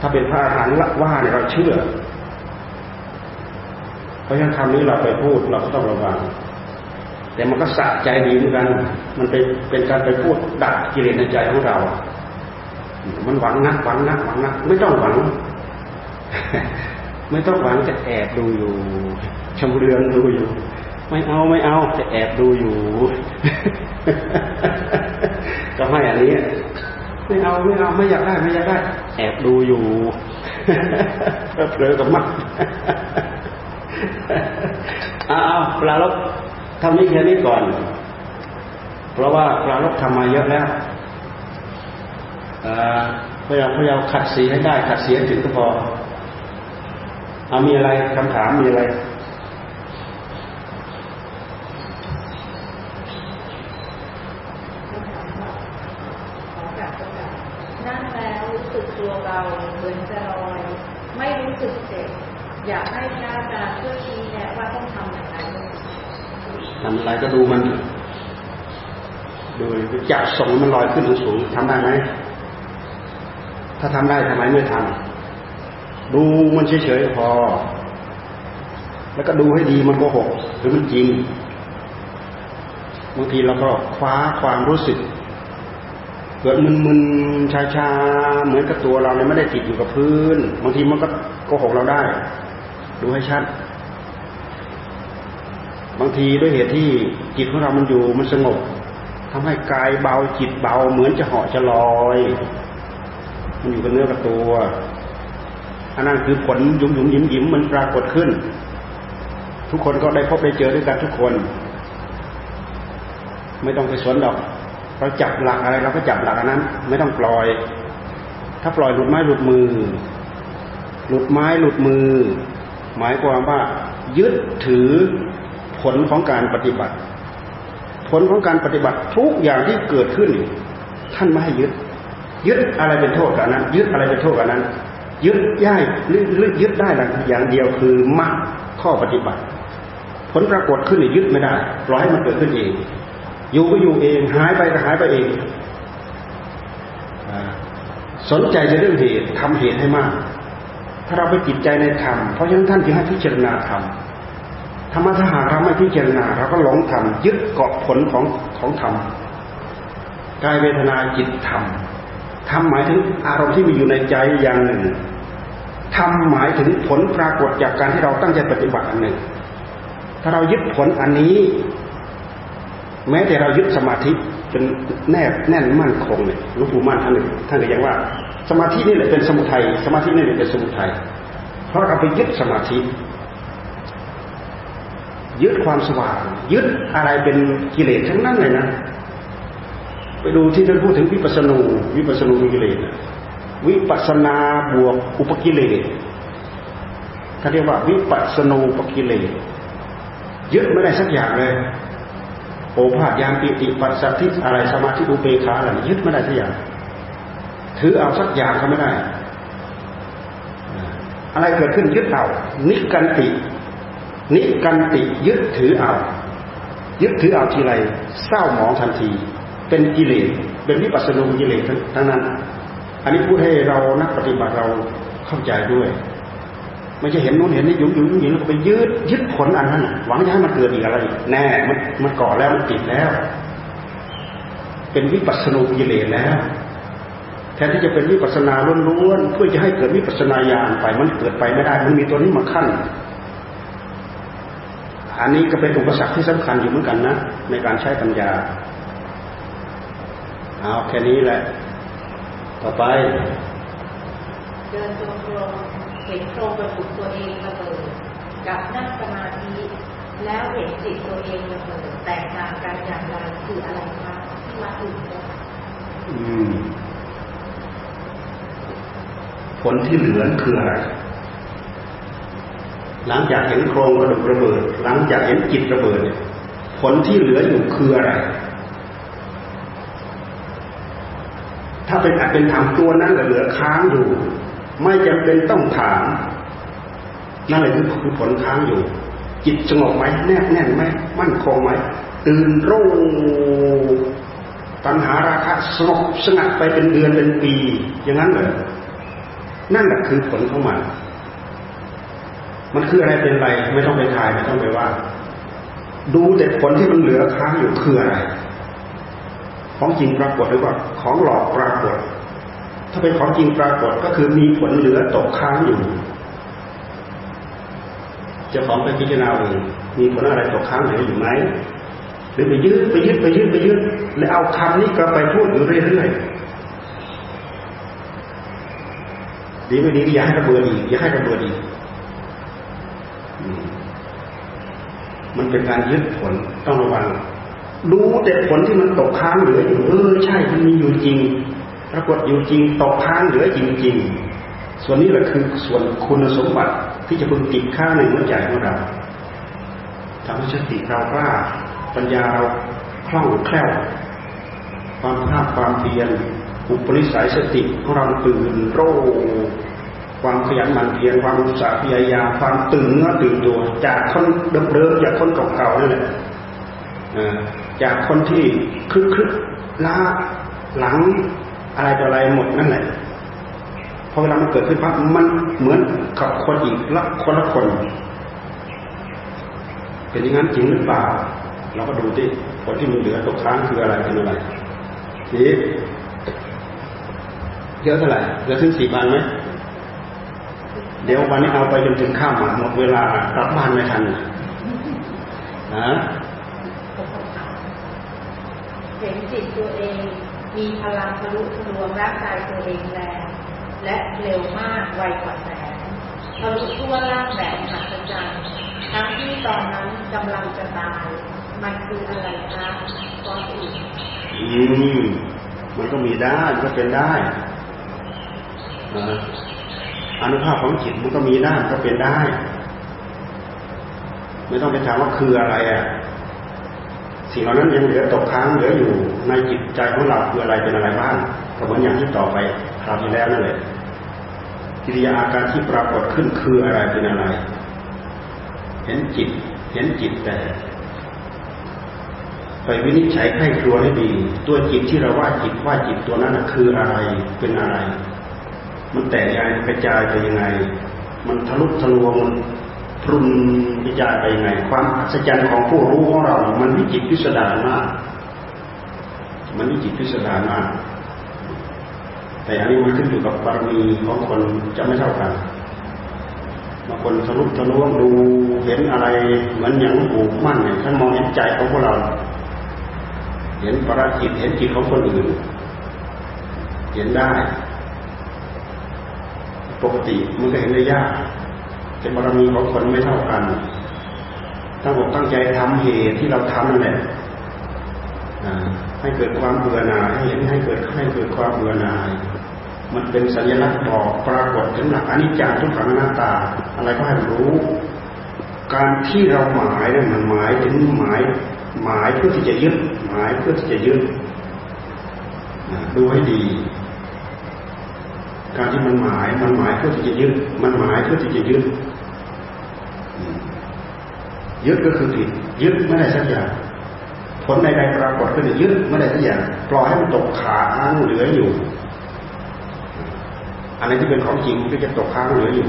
ถ้าเป็นพระอรหันต์ละว่าเนี่ยเราเชื่อ เพราะฉะนั้นคำนี้เราไปพูดเราก็ต้องระวังแต่มันก็สะใจดีเหมือนกัน มันเป็นเป็นการไปพูดดักกิเลสในใจของเรา มันหวังนักหวังนักหวังนักไม่ต้องหวัง ไม่ต้องหวังจะแอบดูอยู่ชำเรืองดูอยู่ ไม่เอาไม่เอาจะแอบดูอยู่ ก็ให้อันนี้ไม่เอาไม่เอาไม่อยากได้ไม่อยากได้ แอบดูอยู่เผลอกับมักเอาเอาปลาลบทำนี้แค่นี้ก่อน เพราะว่าปลาลบทำมาเยอะแล้ว พยายามพยายามขัดสีให้ได้ ขัดเสียงถึงก็พอเอามีอะไรคำถามมีอะไรนั่งแล้วรู้สึกตัวเบาเหมือนจะลอย ไม่รู้สึกเจ็บอยากให้พระอาจารย์ช่วยชี้แนะว่าต้องทำอย่างไรทำอะไรก็ดูมันดูจับส่งมันลอยขึ้นสูงทำได้ไหม ถ้าทำได้ทำไมไม่ทำดูมันเฉยๆพอ แล้วก็ดูให้ดีมันโกหกหรือมันจริงบางทีเราก็คว้าความรู้สึก เกิดมึนๆชาๆเหมือนกับตัวเราเนี่ยไม่ได้ติดอยู่กับพื้นบางทีมันก็โกหกเราได้ ดูให้ชัดบางทีด้วยเหตุที่จิตของเรามันอยู่มันสงบทำให้กายเบาจิตเบาเหมือนจะเหาะจะลอย มันอยู่กับเนื้อกับตัวอันนั้นคือผลยุ่มยุ่มยิ้มยิ้มมันปรากฏขึ้น ทุกคนก็ได้พบได้เจอด้วยกันทุกคน ไม่ต้องไปสวนดอกเราจับหลักอะไรเราก็จับหลักอันนั้น ไม่ต้องปล่อย ถ้าปล่อยหลุดไม้หลุดมือ หลุดไม้หลุดมือ หมายความว่า ยึดถือผลของการปฏิบัติ ผลของการปฏิบัติทุกอย่างที่เกิดขึ้น ท่านไม่ให้ยึด ยึดอะไรเป็นโทษกับนั้น ยึดอะไรเป็นโทษกับนั้น ยึดย่ายหรือยึดได้อย่างเดียวคือมรรคข้อปฏิบัติ ผลปรากฏขึ้นยึดไม่ได้ปล่อยให้มันเกิดขึ้นเอง อยู่ก็อยู่เอง หายไปก็หายไปเองสนใจในเรื่องเหตุทำเหตุให้มาก ถ้าเราไปจิตใจในธรรมเพราะฉะนั้นท่านจึงให้พิจารณาธรรมธรรมะถ้าหากเราไม่พิจารณาเราก็หลงธรรมยึดเกาะผลของของธรรมกายเวทนาจิตธรรม ธรรมหมายถึงอารมณ์ที่มีอยู่ในใจอย่างหนึ่งธรรมหมายถึงผลปรากฏจากการที่เราตั้งใจปฏิบัติอันหนึ่ง ถ้าเรายึดผลอันนี้ แม้แต่เรายึดสมาธิจนแนบแน่นมั่นคงเนี่ยหลวงปู่มั่นท่านหนึ่งท่านก็ยังว่า สมาธินี่แหละเป็นสมุทัยสมาธินี่แหละเป็นสมุทัยเพราะเราไปยึดสมาธิยึดความสว่างยึดอะไรเป็นกิเลสทั้งนั้นเลยนะ ไปดูที่ท่านพูดถึงวิปัสสนูวิปัสสนูกิเลสวิปัสนาบวกอุปกิเลสเขาเรียกว่าวิปัสสนูปกิเลสยึดไม่ได้สักอย่างเลยโอภาษยานปิติปัสสัทธิอะไรสมาธิอุเบคาอะไรยึดไม่ได้สักอย่างถือเอาสักอย่างก็ไม่ได้ อะไรเกิดขึ้นยึดเอานิกันติ นิกันติยึดถือเอายึดถือเอาทีไรเศร้าหมองทันที เป็นกิเลสเป็นวิปัสสนูกิเลสทั้งนั้น อันนี้พูดให้เรานักปฏิบัติเราเข้าใจด้วยไม่ใช่เห็นนู้นเห็นนี่ยุ่งยุ่งยุ่งแล้วก็ไปยึดยึดผลอันนั้นหวังจะให้มันเกิดอีกอะไรแน่มันมันก่อแล้วมันติดแล้ว เป็นวิปัสสนุกิเลสแล้วแทนที่จะเป็นวิปัสนาล้วนๆเพื่อจะให้เกิดวิปัสนาญาณไปมันเกิดไปไม่ได้ มันมีตัวนี้มาขั้น อันนี้ก็เป็นอุปสรรคที่สำคัญอยู่เหมือนกันนะในการใช้ปัญญา เอาแค่นี้แหละ ต่อไป เดินจงกรมเห็นโครงกระดูกตัวเองระเบิดกับนั่งสมาธิแล้วเห็นจิตตัวเองระเบิดแตกต่างกันอย่างไรคืออะไรคะที่มาถึงเนี่ยอืมผลที่เหลือคืออะไรหลังจากเห็นโครงกระดูกระเบิด หลังจากเห็นจิตระเบิดเนี่ยผลที่เหลืออยู่คืออะไร ถ้าเป็นอัตเป็นธรรมตัวนั้นเหลือค้างอยู่ ไม่จำเป็นต้องถามนั่นแหละคือคือผลค้างอยู่ จิตสงบไหมแนบแน่นไหมมั่นคงไหมตื่นรู้ตัณหาราคะสงบสงัดไปเป็นเดือนเป็นปี อย่างนั้นเลยนั่นแหละคือผลของมัน มันคืออะไรเป็นไร ไม่ต้องไปทายไม่ต้องไปว่า ดูแต่ผลที่มันเหลือค้างอยู่คืออะไร ของจริงปรากฏหรือว่าของหลอกปรากฏ ถ้าเป็นของจริงปรากฏก็คือมีผลเหลือตกค้างอยู่จ้าของไปพิจารณาเองมีผลอะไรตกค้างเหลืออยู่ไหมหรือไปยึดไปยึดไปยึดไปยึดแล้วเอาคำนี้ก็ไปพูดอยู่เรื่อยๆดีไม่ดีอย่าให้ระเบิดอีกอย่าให้ระเบิดอีกมันเป็นการยึดผลต้องระวัง ดูแต่ผลที่มันตกค้างเหลืออยู่เออใช่มันมีอยู่จริง ปรากฏอยู่จริงตกค้างเหลือจริง ๆ ส่วนนี้แหละคือส่วนคุณสมบัติที่จะพึงติดข้าในหัวใจของเราทำให้สติเรากล้าปัญญาเราคล่องแคล่วความภาคความเพียรอุปนิสัยสติของเราตื่นโรความขยันหมั่นเพียรความอุตสาห์พยายามความตื่นเนื้อตื่นตัว จากคนเดิมๆจากคนเก่าๆนั่นแหละ จากคนที่คึกคึกล้าหลังอะไรต่ออะไรหมดนั่นแหละพอเวลามันเกิดขึ้นปั๊บมันเหมือนกับคนอีกละคนละคน เป็นอย่างนั้นจริงหรือเปล่าเราก็ดูที่ผลที่มันเหลือตกค้างคืออะไรเป็นอะไรทีเยอะเท่าไหร่เหลือถึงสี่พันไหมเดี๋ยววันนี้เอาไปจนถึงข้ามหมดเวลากลับบ้านไม่ทันนะ เห็นจิตตัวเอง มีพลังทะลุทะลวงร่างกายตัวเองแรงและเร็วมากไวกว่าแสงทะลุทั่วร่างแบบหัศจรรย์ทั้งที่ตอนนั้นกำลังจะตาย มันคืออะไรคะตอนอื่นอืมมันก็มีได้ก็เป็นได้อนุภาพของจิตมันก็มีได้ก็เป็นได้ ไม่ต้องไปถามว่าคืออะไรอะ สิ่งเหล่านั้นยังเหลือตกค้างเหลืออยู่ในจิตใจของเราคืออะไรเป็นอะไรบ้างก็เหมือนอย่างที่ต่อไปคราวที่แล้วนั่นแหละกิริยาอาการที่ปรากฏขึ้นคืออะไรเป็นอะไร เห็นจิต เห็นจิตแต่ ไปวินิจฉัยให้ครัวให้ดี ตัวจิตที่เราว่าจิตว่าจิตตัวนั้นคืออะไรเป็นอะไร มันแตกยังกระจายไปยังไง มันทะลุทะลวงมัน พรุนวิจารไปยังไง ความอัศจรรย์ของผู้รู้ของเรา มันวิจิตพิสดารมาก มันวิจิตพิสดารมาก แต่อันนี้มันขึ้นอยู่กับบารมีของคนจะไม่เท่ากันบางคนทะลุทะลวงดูเห็นอะไรเหมือนอย่างหูมั่นเนี่ยท่านมองเห็นใจของพวกเรา เห็นปราจิตเห็นจิตของคนอื่น เห็นได้ ปกติมันก็เห็นได้ยาก แต่บารมีของคนไม่เท่ากันตั้งอกตั้งใจทำเหตุที่เราทำนั่นแหละให้เกิดความเบื่อหน่ายให้เห็นให้เกิดให้เกิดความเบื่อหน่าย มันเป็นสัญลักษณ์บอกปรากฏถึงหลักอนิจจังทุกขังหน้าตา อะไรก็ให้รู้ การที่เราหมายเนี่ยมันหมายถึงหมายหมายเพื่อที่จะยึดหมายเพื่อที่จะยึดดูให้ดี การที่มันหมายมันหมายเพื่อที่จะยึดมันหมายเพื่อที่จะยึด ยึดก็คือผิด ยึดไม่ได้สักอย่างผลใดๆปรากฏขึ้นยึดไม่ได้สักอย่างปล่อยให้มันตกขาค้างเหลืออยู่ อันนี้ที่เป็นของจริงก็จะตกค้างเหลืออยู่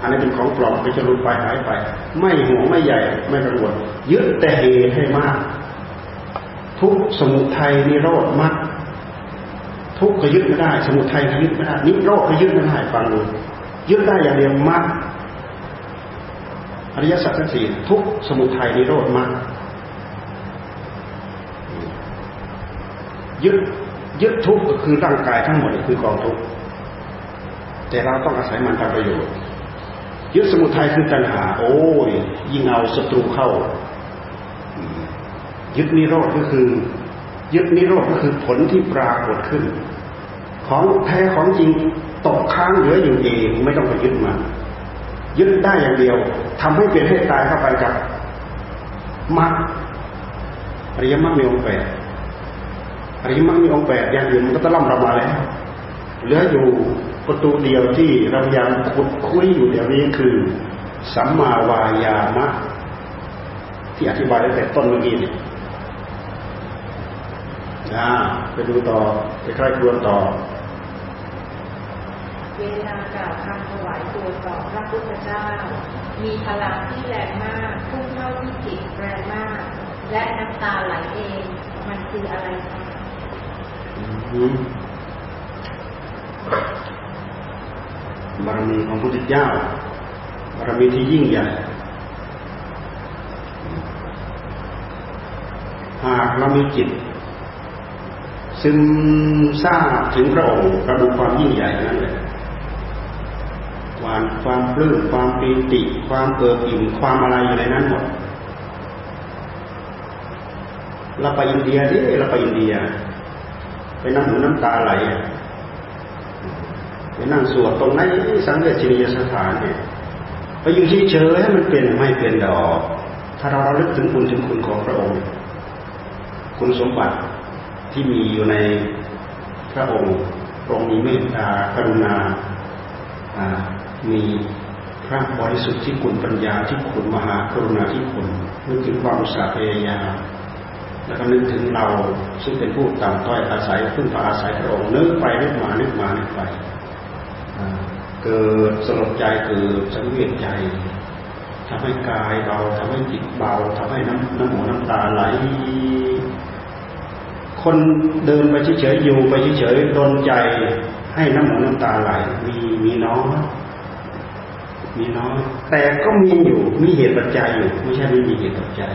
อันนี้เป็นของปลอมก็จะลุดไปหายไป ไม่ห่วไม่ใหญ่ไม่กังวลยึดแต่เหตุให้มาก ทุกสมุทัยนิโรธมรรคทุกข์ก็ยึดไม่ได้ สมุทัยก็ยึดไม่ได้นิโรธก็ยึดไม่ได้ฟังดูยึดได้อย่างเดียวมรรค อริยสัจสี่ทุกสมุทัยนิโรธมรรคยึดยึดทุกก็คือร่างกายทั้งหมดคือกองทุกแต่เราต้องอาศัยมันทำประโยชน์ยึดสมุทัยคือตัณหา โอ้ยยิ่งเอาศัตรูเข้า ยึดนิโรธก็คือ ยึดนิโรธก็คือผลที่ปรากฏขึ้น ของแท้ของจริงตกค้างเหลืออยู่เองไม่ต้องไปยึดมัน ยึดได้อย่างเดียวทำให้เป็นให้ตายเข้าไปกับมรรคอริยมรรคมีองค์แปดอริยมรรคมีองค์แปดอย่างอื่นมันก็ตะล่ำเรามาแล้วเหลืออยู่ประตูเดียวที่เราพยายามขุดคุยอยู่เดี๋ยวนี้คือสัมมาวายามะ ที่อธิบายตั้งแต่ต้นเมื่อกี้นี่นะไปดูต่อไปใกล้ครวนต่อ เวลากล่าวคำถวายตัวต่อพระพุทธเจ้า มีพลังที่แรงมากพุ่งเข้าที่จิตแรงมาก และน้ำตาไหลเอง มันคืออะไรคะบารมีของพระพุทธเจ้าบารมีที่ยิ่งใหญ่หากเรามีจิต ซึมซาบถึงพระองค์กระดูความยิ่งใหญ่นั้นเลย ความความปลื้มความปีติ ความเกิดอิ่มความอะไรอยู่ในนั้นหมดเราไปอินเดียดิเราไปอินเดีย ไปนั่งหูน้ำตาไหลไปนั่งสวดตรงไหนสังเวชนียสถานเนี่ยไปอยู่เฉยๆให้มันเป็นไม่เป็นดอก ถ้าเราเราลึกถึงคุณถึงคุณของพระองค์ คุณสมบัติที่มีอยู่ในพระองค์พระองค์มีเมตตากรุณา มีพระบริสุทธิ์ที่คุณปัญญาที่คุณมหากรุณาที่คุณนึกถึงความอุตสาห์พยายามแล้วก็นึกถึงเราซึ่งเป็นผู้ต่ำต้อยอาศัยพึ่งพาอาศัยพระองค์นึกไปนึกมานึกมานึกไปเกิดสลดใจเกิดสังเวชใจทำให้กายเบาทำให้จิตเบาทำให้น้ำน้ำหูน้ำตาไหล คนเดินไปเฉยๆอยู่ไปเฉยๆโดนใจให้น้ำหูน้ำตาไหลมีมีน้อง มีน้อยแต่ก็มีอยู่มีเหตุปัจจัยอยู่ไม่ใช่ไม่มีเหตุปัจจัย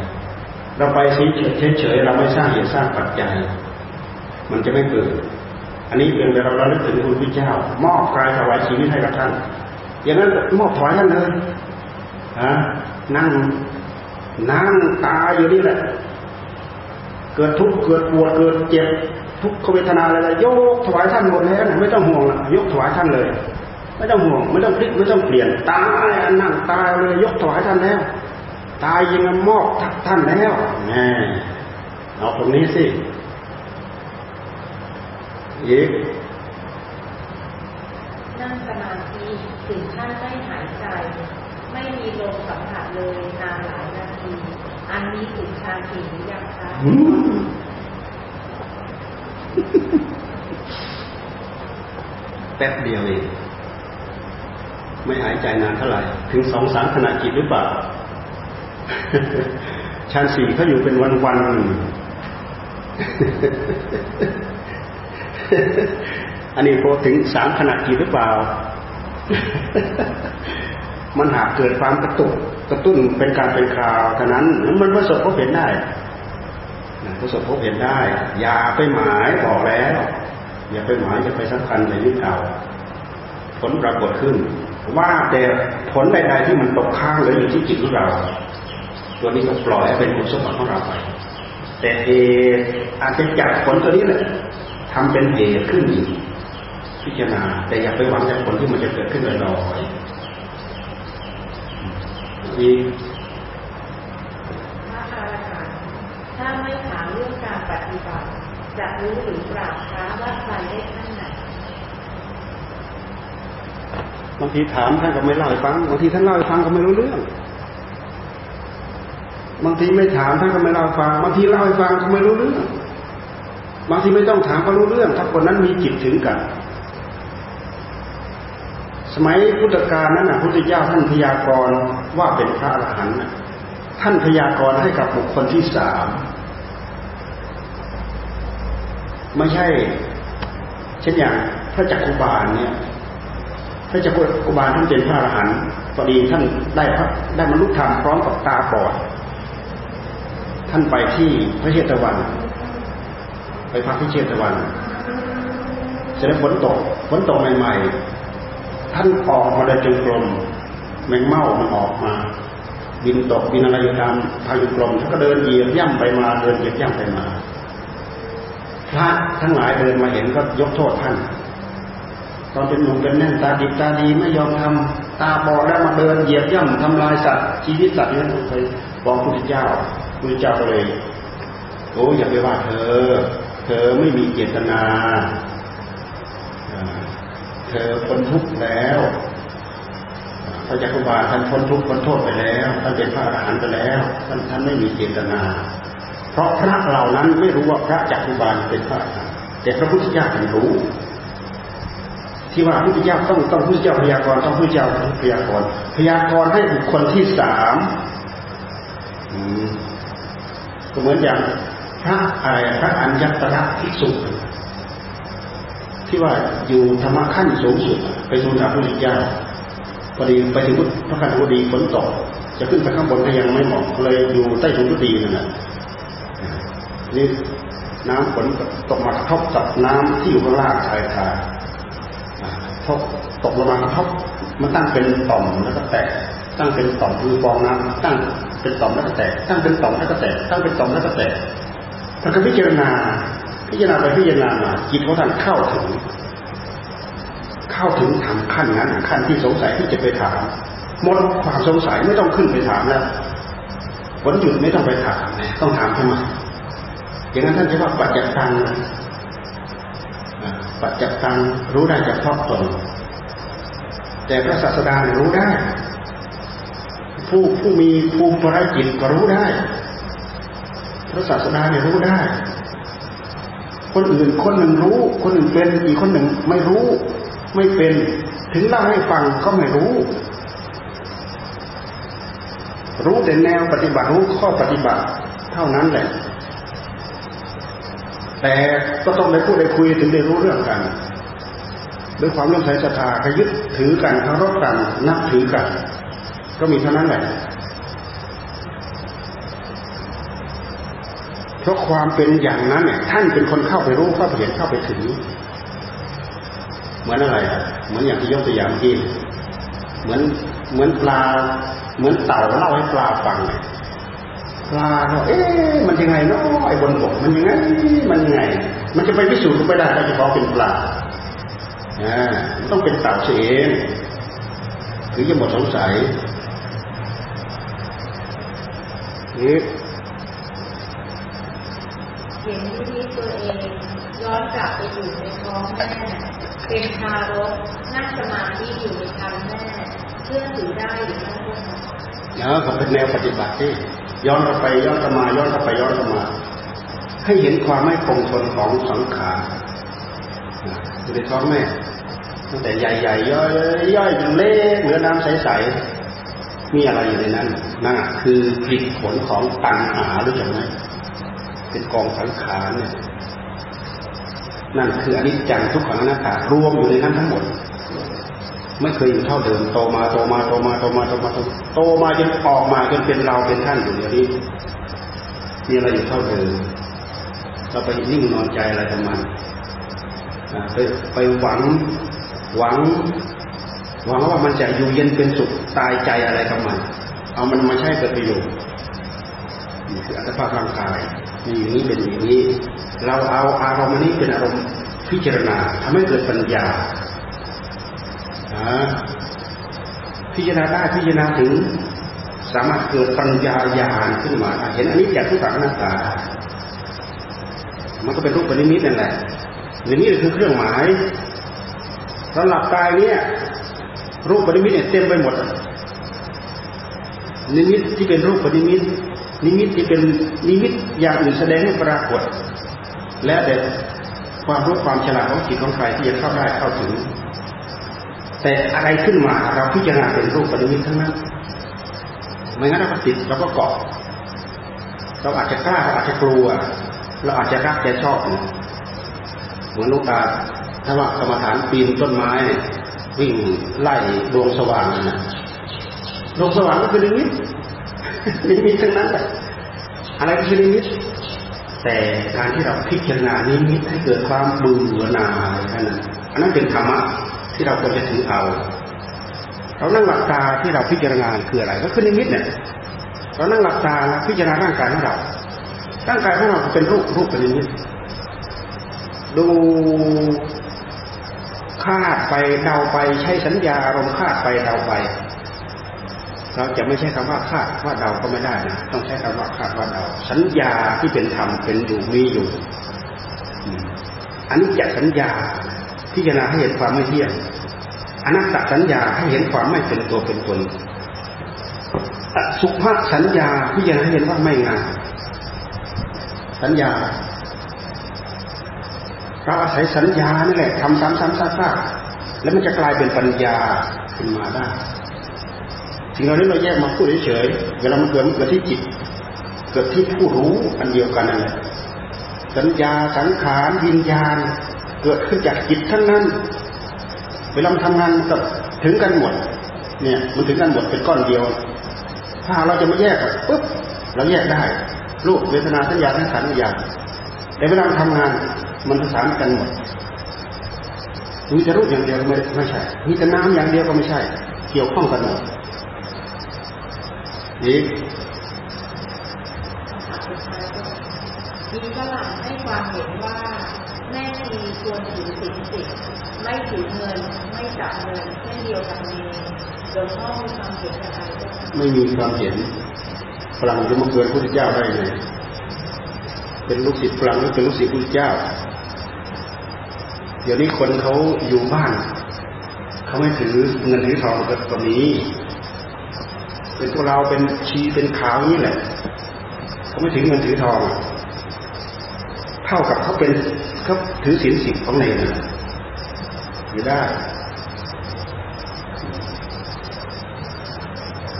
เราไปเฉยๆเราไม่สร้างเหตุสร้างปัจจัย มันจะไม่เกิด อันนี้เป็นเราเราลึกถึงคุณพระเจ้า มอบกายถวายชีวิตให้กับท่าน อย่างนั้นมอบถวายท่านเลยฮะนั่งนั่งตาอยู่นี่แหละ เกิดทุกข์เกิดปวดเกิดเจ็บทุกขเวทนาอะไรยกถวายท่านหมดแล้วไม่ต้องห่วงยกถวายท่านเลย ไม่ต้องห่วงไม่ต้องพลิกไม่ต้องเปลี่ยนตายนั่งตายเลยยกถวายท่านแล้ว ตายยังมอบท่านแล้วแน่เอาตรงนี้สิอีกนั่งสมาธิถึงท่านไม่หายใจ ไม่มีลมสัมผัสเลยนานหลายนาที อันนี้ถึงชาสีหรือยังคะแป๊บเดียวเอง ไม่หายใจนานเท่าไหร่ ถึงสองสามขณะจิตหรือเปล่าชั้นสี่เขาอยู่เป็นวันวันอันนี้พอถึงสามขณะจิตหรือเปล่า มันหากเกิดความกระตุกกระตุ้นเป็นการเป็นคราวเท่านั้นมันประสบพบเห็นได้ประสบพบเห็นได้ อย่าไปหมายบอกแล้ว อย่าไปหมายอย่าไปสำคัญในยึดเอาผลปรากฏขึ้น ว่าแต่ผลใดๆที่มันตกค้างหรืออยู่ที่จิตของเรา ตัวนี้ก็ปล่อยให้เป็นผลสมบัติของเราไปแต่เออาจจะจับผลตัวนี้แหละทำเป็นเหตุขึ้นพิจารณา แต่อย่าไปหวังจากผลที่มันจะเกิดขึ้นลอยๆอีกพระอรหันต์ถ้าไม่ถามเรื่องการปฏิบัติจะรู้หรือปราบช้าว่าใครได้ขั้นไหน บางทีถามท่านก็ไม่เล่าให้ฟัง บางทีท่านเล่าให้ฟังก็ไม่รู้เรื่อง บางทีไม่ถามท่านก็ไม่เล่าฟัง บางทีเล่าให้ฟังก็ไม่รู้เรื่อง บางทีไม่ต้องถามก็รู้เรื่อง ถ้าคนนั้นมีจิตถึงกัน สมัยพุทธกาลนั้นนะพุทธเจ้าท่านพยากรณ์ว่าเป็นพระอรหันต์ท่านพยากรณ์ให้กับบุคคลที่สามไม่ใช่เช่นอย่างพระจักรุบาลเนี่ย พระจักรุบาลท่านเป็นพระอรหันต์พอดีท่านได้พระได้มรรลุธรรมพร้อมกับตาบอดท่านไปที่พระเชตวัน ไปพักที่เชตวันเสร็จแล้วฝนตกฝนตกใหม่ๆท่านออกมาเดินจงกรมแมงเม่ามันออกมา บินตกบินอะไรอยู่ตามทางจงกรมท่านก็เดินเหยียบย่ำไปมาเดินเหยียบย่ำไปมาพระทั้งหลายเดินมาเห็นก็ยกโทษท่าน ตอนเป็นหนุ่มเป็นแน่นตาดิบตาดีไม่ยอมทำตาบอดแล้วมาเดินเหยียบย่ำทำลายสัตว์ชีวิตสัตว์นี่เคยบอกพระพุทธเจ้าพระพุทธเจ้าก็เลยโอ้อย่าไปว่าเธอ เธอไม่มีเจตนาเธอพ้นทุกข์แล้วพระจักรบาลท่านพ้นทุกข์พ้นโทษไปแล้วท่านเป็นพระอรหันต์ไปแล้วท่านท่านไม่มีเจตนา เพราะพระเหล่านั้นไม่รู้ว่าพระจักรบาลเป็นพระอรหันต์แต่พระพุทธเจ้าท่านรู้ ที่ว่าพระพุทธเจ้าต้องต้องพระพุทธเจ้าพยากรณ์ต้องพระพุทธเจ้าพยากรณ์พยากรณ์ให้บุคคลที่สามก็เหมือนอย่างพระอะไรพระอัญญตระภิกษุที่ว่าอยู่ธรรมะขั้นสูงสุด ไปสู่พระพุทธเจ้าพอดีไปถึงพระคันธดีฝนตกจะขึ้นไปข้างบนก็ยังไม่เหมาะเลยอยู่ใต้ถุนกุฏินั่นแหละนี่น้ำฝนตกมากระทบกับน้ำที่อยู่ข้างล่างชายคา ทบตกลงมากระทบมันตั้งเป็นต่อมแล้วก็แตก ตั้งเป็นต่อมคือฟองน้ำตั้งเป็นต่อมแล้วก็แตก ตั้งเป็นต่อมแล้วก็แตก ตั้งเป็นต่อมแล้วก็แตกท่านก็พิจารณา พิจารณาไปพิจารณามาจิตของท่านเข้าถึง เข้าถึงทำขั้นนั้นขั้นที่สงสัยที่จะไปถามหมดความสงสัยไม่ต้องขึ้นไปถามแล้วผลหยุดไม่ต้องไปถามต้องถามทำไมอย่างนั้นท่านจะว่าปัจจัตัง ปัจจัตังรู้ได้จากครอบตน แต่พระศาสดารู้ได้ ผู้ผู้มีภูมิปรจิตก็รู้ได้ พระศาสดาเนี่ยรู้ได้ คนอื่นคนหนึ่งรู้ คนหนึ่งเป็นอีกคนหนึ่งไม่รู้ ไม่เป็น ถึงเล่าให้ฟังก็ไม่รู้ รู้แต่แนวปฏิบัติรู้ข้อปฏิบัติ เท่านั้นแหละ แต่ก็ต้องได้พูดได้คุยถึงได้รู้เรื่องกันด้วยความเลื่อมใสศรัทธาขยึดถือกันเคารพกันนับถือกัน ก็มีเท่านั้นแหละเพราะความเป็นอย่างนั้นเนี่ยท่านเป็นคนเข้าไปรู้เข้าไปเห็นเข้าไปถึงเหมือนอะไรอะเหมือนอย่างที่ยกตัวอย่างที่เหมือนเหมือนปลา เหมือนเต่าเล่าให้ปลาฟังป ลาเนาะเอ๊ะมันยังไงเนาะไอ้บนบกมันยังไงมันยังไง มันจะไปพิสูจน์ไม่ได้ถ้าจะพอเป็นปลาอ่าต้องเป็นเต่าเสียงถึงจะหมดสงสัยนี่เห็นที่ตัวเองย้อนกลับไปอยู่ในท้องแม่เป็นทารกนั่งสมาธิอยู่ในท้องแม่เชื่อถือได้หรือไม่เนาะเขาเป็นแนวปฏิบัติที่ ย้อนกลับไปย้อนกลับมาย้อนกลับไปย้อนกลับมา ให้เห็นความไม่คงทนของสังขารอยู่ในท้องแม่ตั้งแต่ใหญ่ๆย่อยย่อยจนเล็กเหลือน้ำใสๆมีอะไรอยู่ในนั้นนั่นคือผลิตผลของตัณหาหรือจังไหมเป็นกองสังขารเนี่ยนั่นคืออนิจจังทุกขังอนัตตารวมอยู่ในนั้นทั้งหมด ไม่เคยอยู่เท่าเดิมโตมาโตมาโตมาโตมาโตมาโตมาจนออกมาจนเป็นเราเป็นท่านอยู่เดี๋ยวนี้มีอะไรอยู่เท่าเดิมเราไปนิ่งนอนใจอะไรกับมันไปไปหวังหวัง หวังว่ามันจะอยู่เย็นเป็นสุขตายใจอะไรกับมัน เอามันมาใช้เกิดประโยชน์คืออัตภาพร่างกายมีอย่างนี้เป็นอย่างนี้ เราเอาอารมณ์นี้เป็นอารมณ์พิจารณาทำให้เกิดปัญญา พิจารณาได้พิจารณาถึง สามารถเกิดปัญญาญาณขึ้นมาเห็นอันนี้จากทุกขังหน้าตา มันก็เป็นรูปปณิมิตนั่นแหละนี่นี่คือเครื่องหมายสำหรับกายเนี่ย รูปนิมิตเนี่ยเต็มไปหมด นิมิตที่เป็นรูปนิมิต นิมิตที่เป็นนิมิตอย่างอื่นแสดงให้ปรากฏ และแต่ความรู้ความฉลาดของจิตของใครที่จะเข้าได้เข้าถึง แต่อะไรขึ้นมาเราพิจารณาเป็นรูปนิมิตทั้งนั้นไม่งั้นเราก็ติดเราก็เกาะเราอาจจะกล้าเราอาจจะกลัว เราอาจจะรักจะชอบเหมือนลูกตาถ้าว่ากรรมฐานปีนต้นไม้ วิ่งไล่ดวงสว่างนะดวงสว่างก็คือนิมิตนิมิตทั้งนั้นแหละอะไรก็คือนิมิตแต่การที่เราพิจารณานิมิตให้เกิดความเบื่อหน่ายนั่นอันนั้นเป็นธรรมะ ที่เราควรจะถือเอา เรานั่งหลับตาที่เราพิจารณาคืออะไร ก็คือนิมิตเนี่ยเรานั่งหลับตาพิจารณาร่างกายของเรา ร่างกายของเราเป็นรูปรูปเป็นนิมิตดูคาดไปเดาไปใช้สัญญาอารมณ์คาดไปเดาไป เราจะไม่ใช้คำว่าคาดว่าเดาก็ไม่ได้นะต้องใช้คำว่าคาดว่าเดาสัญญาที่เป็นธรรมเป็นอยู่มีอยู่อันนี้จะสัญญา พิจารณาให้เห็นความไม่เที่ยงอนัตตสัญญาให้เห็นความไม่เป็นตัวเป็นตนสุภาพสัญญาพิจารณาให้เห็นว่าไม่งามสัญญาเราอาศัยสัญญานี่แหละทำซ้ำๆซากๆแล้วมันจะกลายเป็นปัญญาขึ้นมาได้สิ่งเหล่านี้เราแยกมาพูดเฉยๆเวลามันเกิดมันเกิดที่จิต เกิดที่ผู้รู้อันเดียวกันนั่นแหละสัญญาสังขารวิญญาณ เกิดขึ้นจากจิตทั้งนั้น เวลาทำงานกับถึงกันหมด เนี่ย มันถึงกันหมดเป็นก้อนเดียว ถ้าเราจะไม่แยกปุ๊บเราแยกได้รูปเวทนาสัญญาสังขารวิญญาณแต่เวลาทำงานมันประสานกันหมดมีแต่รูปอย่างเดียวไม่ไม่ใช่มีแต่น้ำอย่างเดียวก็ไม่ใช่ เกี่ยวข้องกันหมดนี่มีฝรั่งให้ความเห็นว่า แม่ชีควรถือสินสิไม่ถือเงิน ไม่จับเงินเช่นเดียวกับเมย์หลวงพ่อมีความเห็นอะไรไม่มีความเห็นฝรั่งจะมาเกินพระพุทธเจ้าได้ไงเป็นลูกศิษย์ฝรั่งหรือเป็นลูกศิษย์พระเจ้า เดี๋ยวนี้คนเขาอยู่บ้านเขาไม่ถือเงินถือทองก็มีเป็นพวกเราเป็นชีเป็นขาวนี่แหละเขาไม่ถือเงินถือทอง เท่ากับเขาเป็น เขาถือศีลสิบของเนรอยู่ได้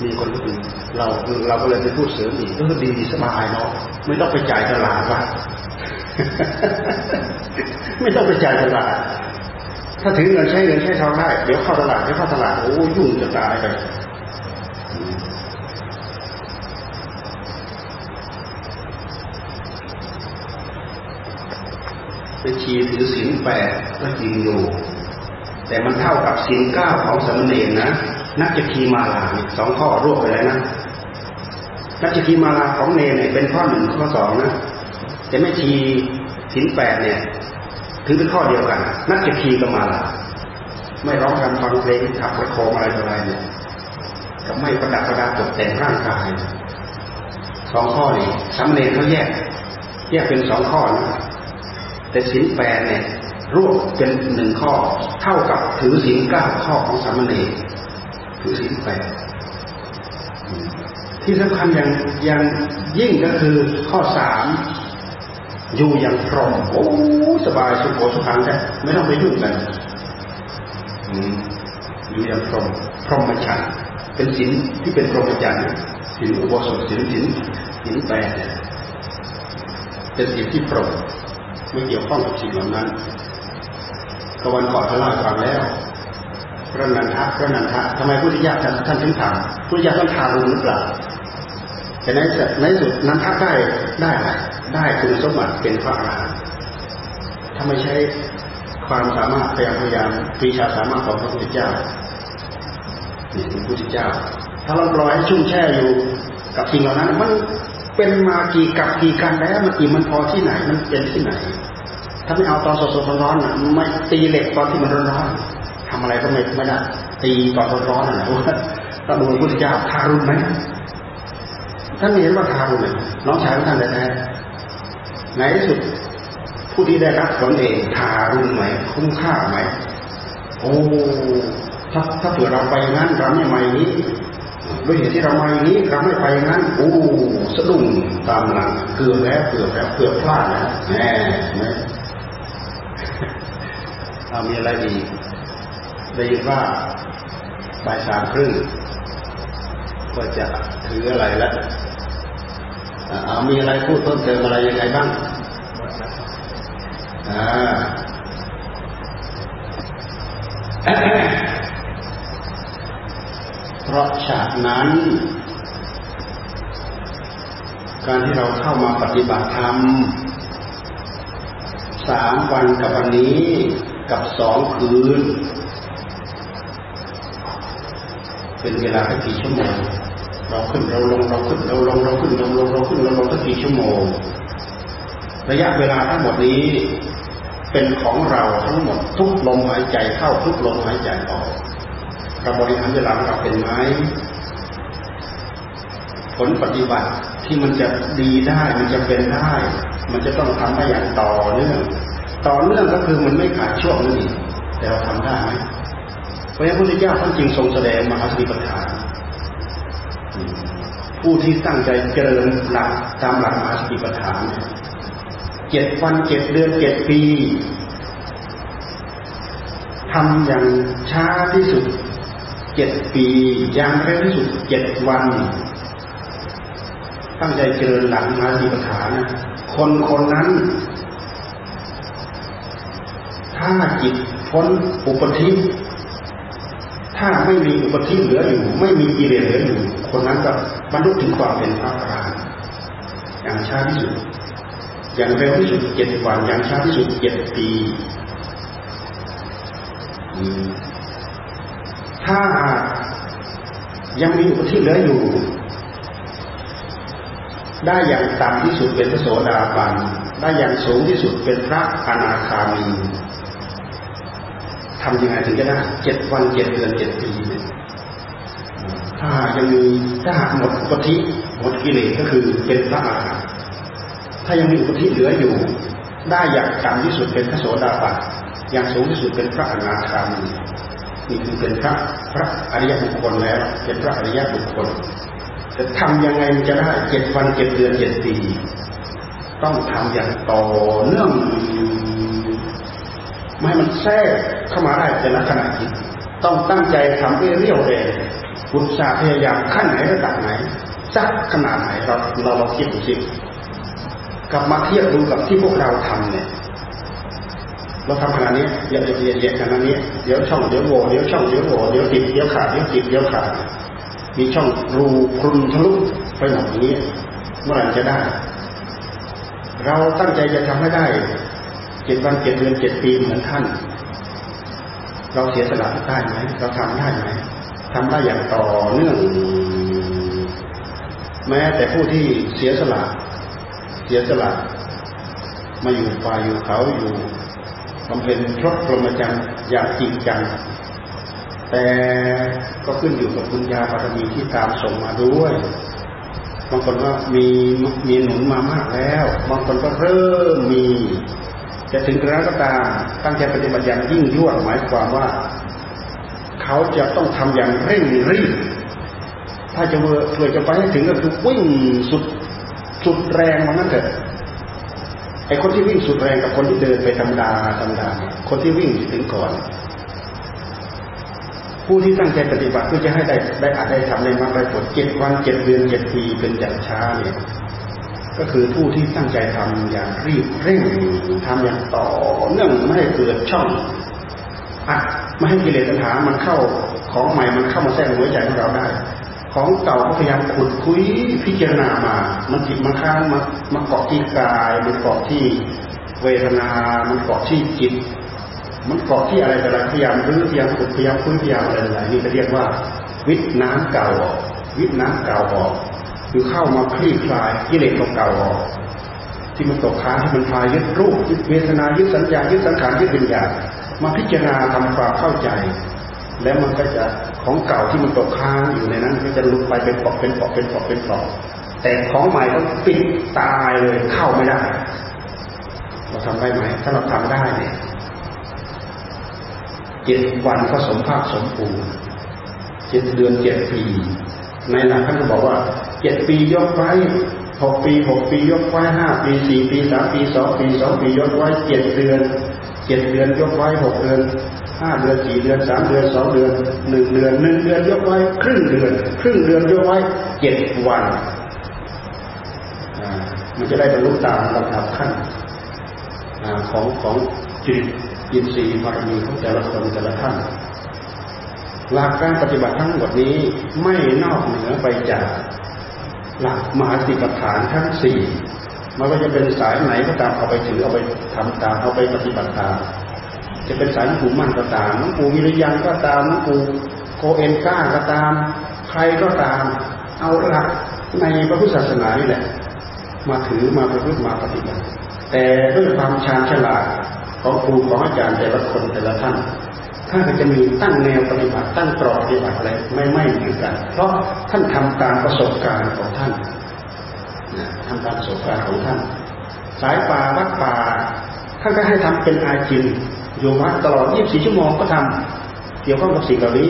มีคนพูดเราเราก็เลยไปพูดเสริมอีกก็ดีสบายเนาะไม่ต้องไปจ่ายตลาดว่าไม่ต้องไปจ่ายตลาด ถ้าถึงเงินใช้เงินใช้ทองได้ เดี๋ยวเข้าตลาดเดี๋ยวเข้าตลาดโอ้ยุ่งจะตายไป เป็นชีถือศีลแปดก็จริงอยู่ แต่มันเท่ากับศีลเก้าของสมณเณรนะนักจะคีมาลาสองข้อรวบไปแล้วนะนักจะคีมาลาของเนรเนี่ยเป็นข้อหนึ่งข้อสองนะแต่ไม่ชีศีลแปดเนี่ยถือเป็นข้อเดียวกัน นักจะคีกับมาลาไม่ร้องรำฟังเพลงขับประโคมอะไรต่ออะไรเนี่ยกับไม่ประดับประดาตกแต่งร่างกายสองข้อนี้สำเร็จเขาแยก แยกเป็นสองข้อนะ แต่สินแปดเนี่ยรวบเป็นหนึ่งข้อ เท่ากับถือสินเก้าข้อของสามเณรถือสินแปดที่สำคัญอย่างอย่างยิ่งก็คือข้อสามอยู่อย่างพร้อมโอ้สบายสุขสุขังแค่ไม่ต้องไปยุ่งกันอยู่อย่างพร้อมพร้อมฉันเป็นสินที่เป็นพรหมจรรย์สินอุโบสถสินสินสินแปดเป็นสินที่โปร่ง ไม่เกี่ยวข้องกับสิ่งเหล่านั้นตะวันก่อนท่านเล่าฟังแล้วพระนันทะพระนันทะทำไมพุทธิยถาท่านท่านถึงถามพุทธิยถาท่านทารุณหรือเปล่าแต่ในในสุดนันทะได้ได้อะไรได้คุณสมบัติเป็นพระอรหันต์ถ้าไม่ใช้ความสามารถพยายามพยายามปีชาสามารถของพระพุทธเจ้านี่พระพุทธเจ้า ถ้าเราปล่อยให้ชุ่มแช่อยู่กับสิ่งเหล่านั้น มันเป็นมากี่กับกี่กันแล้วมันอิ่มมันพอที่ไหนมันเป็นที่ไหน ถ้าไม่เอาตอนสดๆร้อนๆนะไม่ตีเหล็กตอนที่มันร้อนๆทำอะไรก็ไม่ไม่ได้ตีตอนร้อนๆนะว่าตระดูพระพุทธเจ้าทารุณไหมท่านเห็นว่าทารุณไหมน้องชายของท่านแท้ๆในที่สุด ผู้ที่ได้รับผลเองทารุณไหมคุ้มค่าไหมโอ้ถ้าถ้าเผื่อเราไปงั้นเราไม่มาอย่างนี้ด้วยเหตุที่เรามาอย่างนี้เราไม่ไปงั้นโอ้สะดุ้งตามหลังเกือบแล้วเกือบแล้วเกือบพลาดแล้วแน่ไหม เอามีอะไรดีได้ยินว่าบ่ายสามครึ่งก็จะถืออะไรแล้วเอามีอะไรพูดเพิ่มเติมอะไรยังไงบ้างอ่าเพราะฉะนั้น การที่เราเข้ามาปฏิบัติธรรมสามวันกับวันนี้ กับสองคืน เป็นเวลาแค่กี่ชั่วโมงเราขึ้นเราลงเราขึ้นเราลงเราขึ้นเราลงเราขึ้นเราลงสักกี่ชั่วโมง ระยะเวลาทั้งหมดนี้ เป็นของเราทั้งหมดทุกลมหายใจเข้าทุกลมหายใจออกเราบริหารเวลาเราเป็นไหมผลปฏิบัติที่มันจะดีได้มันจะเป็นได้ มันจะต้องทำได้อย่างต่อเนื่อง ต่อเนื่องก็คือมันไม่ขาดช่วงนั่นเองแต่เราทำได้ไหมเพราะฉะนั้นพระพุทธเจ้าท่านจึงทรงแสดงมหาสติปัฏฐานผู้ที่ตั้งใจเจริญหลักตามหลักมหาสติปัฏฐานเจ็ดวันเจ็ดเดือนเจ็ดปีทำอย่างช้าที่สุดเจ็ดปีอย่างเร็วที่สุดเจ็ดวัน ตั้งใจเจริญหลักมหาสติปัฏฐานคนคนนั้น ถ้าจิตพ้นอุปธิถ้าไม่มีอุปธิเหลืออยู่ ไม่มีกิเลสเหลืออยู่ คนนั้นก็บรรลุถึงความเป็นพระอรหันต์อย่างช้าที่สุด อย่างเร็วที่สุดเจ็ดวัน อย่างช้าที่สุดเจ็ดปีถ้ายังมีอุปธิเหลืออยู่ ได้อย่างต่ำที่สุดเป็นพระโสดาบันได้อย่างสูงที่สุดเป็นพระอนาคามี ทำยังไงถึงจะได้เจ็ดวันเจ็ดเดือนเจ็ดปีถ้ายังมีถ้าหากหมดอุปธิหมดกิเลสก็คือเป็นพระอรหันต์ถ้ายังมีอุปธิเหลืออยู่ ได้อย่างต่ำที่สุดเป็นพระโสดาบันอย่างสูงที่สุดเป็นพระอนาคามีนี่คือเป็นพระพระอริยบุคคลแล้ว เป็นพระอริยบุคคลจะทำยังไงจะได้เจ็ดวันเจ็ดเดือนเจ็ดปี ต้องทำอย่างต่อเนื่องไม่ให้มันแทรก เข้ามาได้แต่ละขณะจิตต้องตั้งใจทำด้วยเรี่ยวแรงบุญศาพยายามขั้นไหนระดับไหนสักขนาดไหนเราเราเราคิดดูสิกลับมาเทียบดูกับที่พวกเราทำเนี่ย เราทำขนาดนี้เยอะๆเยอะๆขนาดนี้เดี๋ยวช่องเดี๋ยวโหว่เดี๋ยวช่องเดี๋ยวโหว่เดี๋ยวติดเดี๋ยวขาดเดี๋ยวติดเดี๋ยวขาดมีช่องรูพรุนทะลุไปหมดอย่างนี้เมื่อไหร่จะได้ เราตั้งใจจะทำให้ได้เจ็ดวันเจ็ดเดือนเจ็ดปีเหมือนท่าน เราเสียสละได้ไหมเราทำได้ไหมทำได้อย่างต่อเนื่อง แม้แต่ผู้ที่เสียสละ เสียสละ มาอยู่ป่าอยู่เขาอยู่บำเพ็ญพรตพรหมจรรย์อย่างจริงจัง แต่ก็ขึ้นอยู่กับคุณญาบารมีที่ตามส่งมาด้วย บางคนก็มีมีหนุนมามากแล้ว บางคนก็เริ่มมี จะถึงกระนั้นก็ตามตั้งใจปฏิบัติอย่างยิ่งยวดหมายความว่า เขาจะต้องทำอย่างเร่งรีบถ้าจะเพื่อจะไปให้ถึงก็คือวิ่งสุดสุดแรงมันนั่นเถอะไอ้คนที่วิ่งสุดแรงกับคนที่เดินไปธรรมดาธรรมดาคนที่วิ่งถึงก่อน ผู้ที่ตั้งใจปฏิบัติเพื่อจะให้ได้ได้อาจได้ทำในมรรคผลเจ็ดวันเจ็ดเดือนเจ็ดปีเป็นอย่างช้าเนี่ย ก็คือผู้ที่ตั้งใจทำอย่างรีบเร่งทำอย่างต่อเนื่องไม่ให้เกิดช่องอัดไม่ให้กิเลสตัณหามันเข้าของใหม่มันเข้ามาแทรกหัวใจของเราได้ ของเก่าก็พยายามขุดคุยพิจารณามา มันจิตมันค้างมามาเกาะที่กายมันเกาะที่เวทนา มันเกาะที่จิต มันเกาะที่อะไรแต่ละพยายามรื้อพยายามขุดพยายามคุยพยายามอะไรอะไรนี่จะเรียกว่า วิทน้ำเก่าออกวิทน้ำเก่าออก คือเข้ามาคลี่คลายกิเลสเก่าๆออกที่มันตกค้างที่มันพายึดรูปยึดเวทนายึดสัญญายึดสังขารยึดวิญญาณมาพิจารณาทำความเข้าใจ แล้วมันก็จะของเก่าที่มันตกค้างอยู่ในนั้นก็จะลุกไปเป็นปอกเป็นปอกเป็นปอกเป็นปอกแต่ของใหม่ต้องปิดตายเลยเข้าไม่ได้ เราทำได้ไหมถ้าเราทำได้เนี่ยเจ็ดวันก็สมภาคสมปูเจ็ดเดือนเจ็ดปี ในหลักท่านก็บอกว่าเจ็ดปียกไว้หกปีหกปียกไว้ห้าปีสี่ปีสามปีสองปีสองปียกไว้เจ็ดเดือนเจ็ดเดือนยกไว้หกเดือนห้าเดือนสี่เดือนสามเดือนสองเดือนหนึ่งเดือนหนึ่งเดือนยกไว้ครึ่งเดือน ครึ่งเดือนยกไว้เจ็ดวันมันจะได้บรรลุตามลำดับขั้นของของจิตอินทรีย์บารมีของแต่ละคนแต่ละท่าน หลักการปฏิบัติทั้งหมดนี้ไม่นอกเหนือไปจากหลักมหาสติปัฏฐานทั้งสี่มันก็จะเป็นสายไหนก็ตามเอาไปถือเอาไปทำตามเอาไปปฏิบัติตามจะเป็นสายหลวงปู่มั่นก็ตามหลวงปู่วิริยังก็ตามหลวงปู่โคเอนก้าก็ตาม ใครก็ตาม เอาหลักในพระพุทธศาสนานี่แหละ มาถือมาประพฤติมาปฏิบัติแต่ด้วยความชาญฉลาดของครูของอาจารย์แต่ละคนแต่ละท่าน ท่านก็จะมีตั้งแนวปฏิบัติตั้งกรอบปฏิบัติอะไรไม่ไม่เหมือนกัน เพราะท่านทำตามประสบการณ์ของท่านทำตามประสบการณ์ของท่าน สายป่าวัดป่าท่านก็ให้ทำเป็นอาจินอยู่วัดตลอด 24 ชั่วโมงก็ทำเกี่ยวข้องกับสิ่งเหล่านี้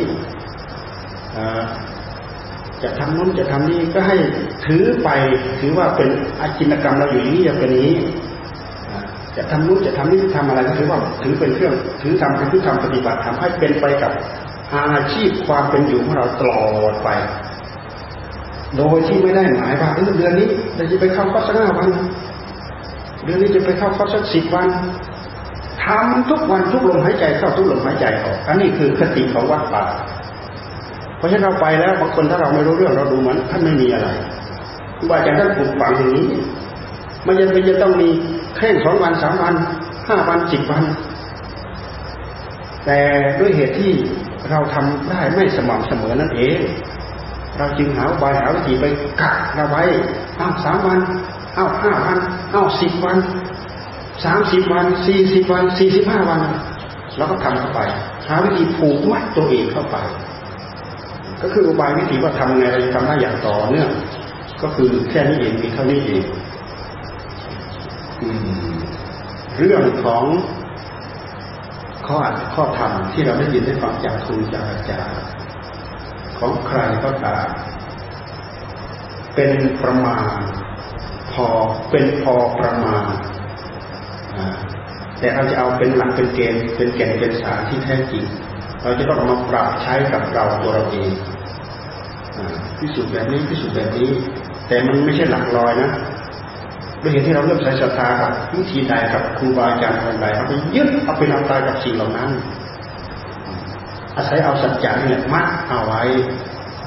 จะทำนู้นจะทำนี้ก็ให้ถือไปถือว่าเป็นอาจินกรรมเราอยู่นี้อย่างนี้ จะทำนู้นจะทำนี้ทำอะไรก็ถือว่าถือเป็นเครื่องถือทำเป็นผู้ทำปฏิบัติทำให้เป็นไปกับอาชีพความเป็นอยู่ของเราตลอดไป โดยที่ไม่ได้หมายว่าเดือนนี้เราจะไปเข้าคอร์สห้าวัน เดือนนี้จะไปเข้าคอร์สสักสิบวันทำทุกวันทุกลมหายใจเข้าทุกลมหายใจออก อันนี้คือคติของวัดป่า เพราะฉะนั้นเราไปแล้วบางคนถ้าเราไม่รู้เรื่องเราดูเหมือนท่านไม่มีอะไรว่าจะท่านปลูกฝังอย่างนี้ มันยังเป็นจะต้องมี แค่สองวันสามวันห้าวันสิบวัน แต่ด้วยเหตุที่เราทำได้ไม่สม่ำเสมอนั่นเอง เราจึงหาบายหาวิธีไปกักเราไว้อ้าวสามวันอ้าวห้าวันอ้าวสิบวันสามสิบวันสี่สิบวันสี่สิบห้าวันเราก็ทำเข้าไป หาวิธีผูกมัดตัวเองเข้าไป ก็คืออุบายวิธีว่าทำไงเราจะทำได้อย่างต่อเนื่องก็คือแค่นี้เองมีเท่านี้เอง เรื่องของข้ออัดข้อธรรมที่เราได้ยินได้ฟังจากครูจากอาจารย์ของใครก็ตามเป็นประมาณ พอเป็นพอประมาณแต่เราจะเอาเป็นหลักเป็นเกณฑ์เป็นแก่นเป็นสารที่แท้จริง เราจะต้องมาปรับใช้กับเราตัวเราเองพิสูจน์แบบนี้พิสูจน์แบบนี้ แต่มันไม่ใช่หลักลอยนะ ด้วยเหตุที่เราเริ่มใส่ศรัทธากับวิธีใดกับครูบาอาจารย์คนใดเราไปยึดเอาไปนำตายกับสิ่งเหล่านั้น อาศัยเอาสัจจะนี่แหละมัดเอาไว้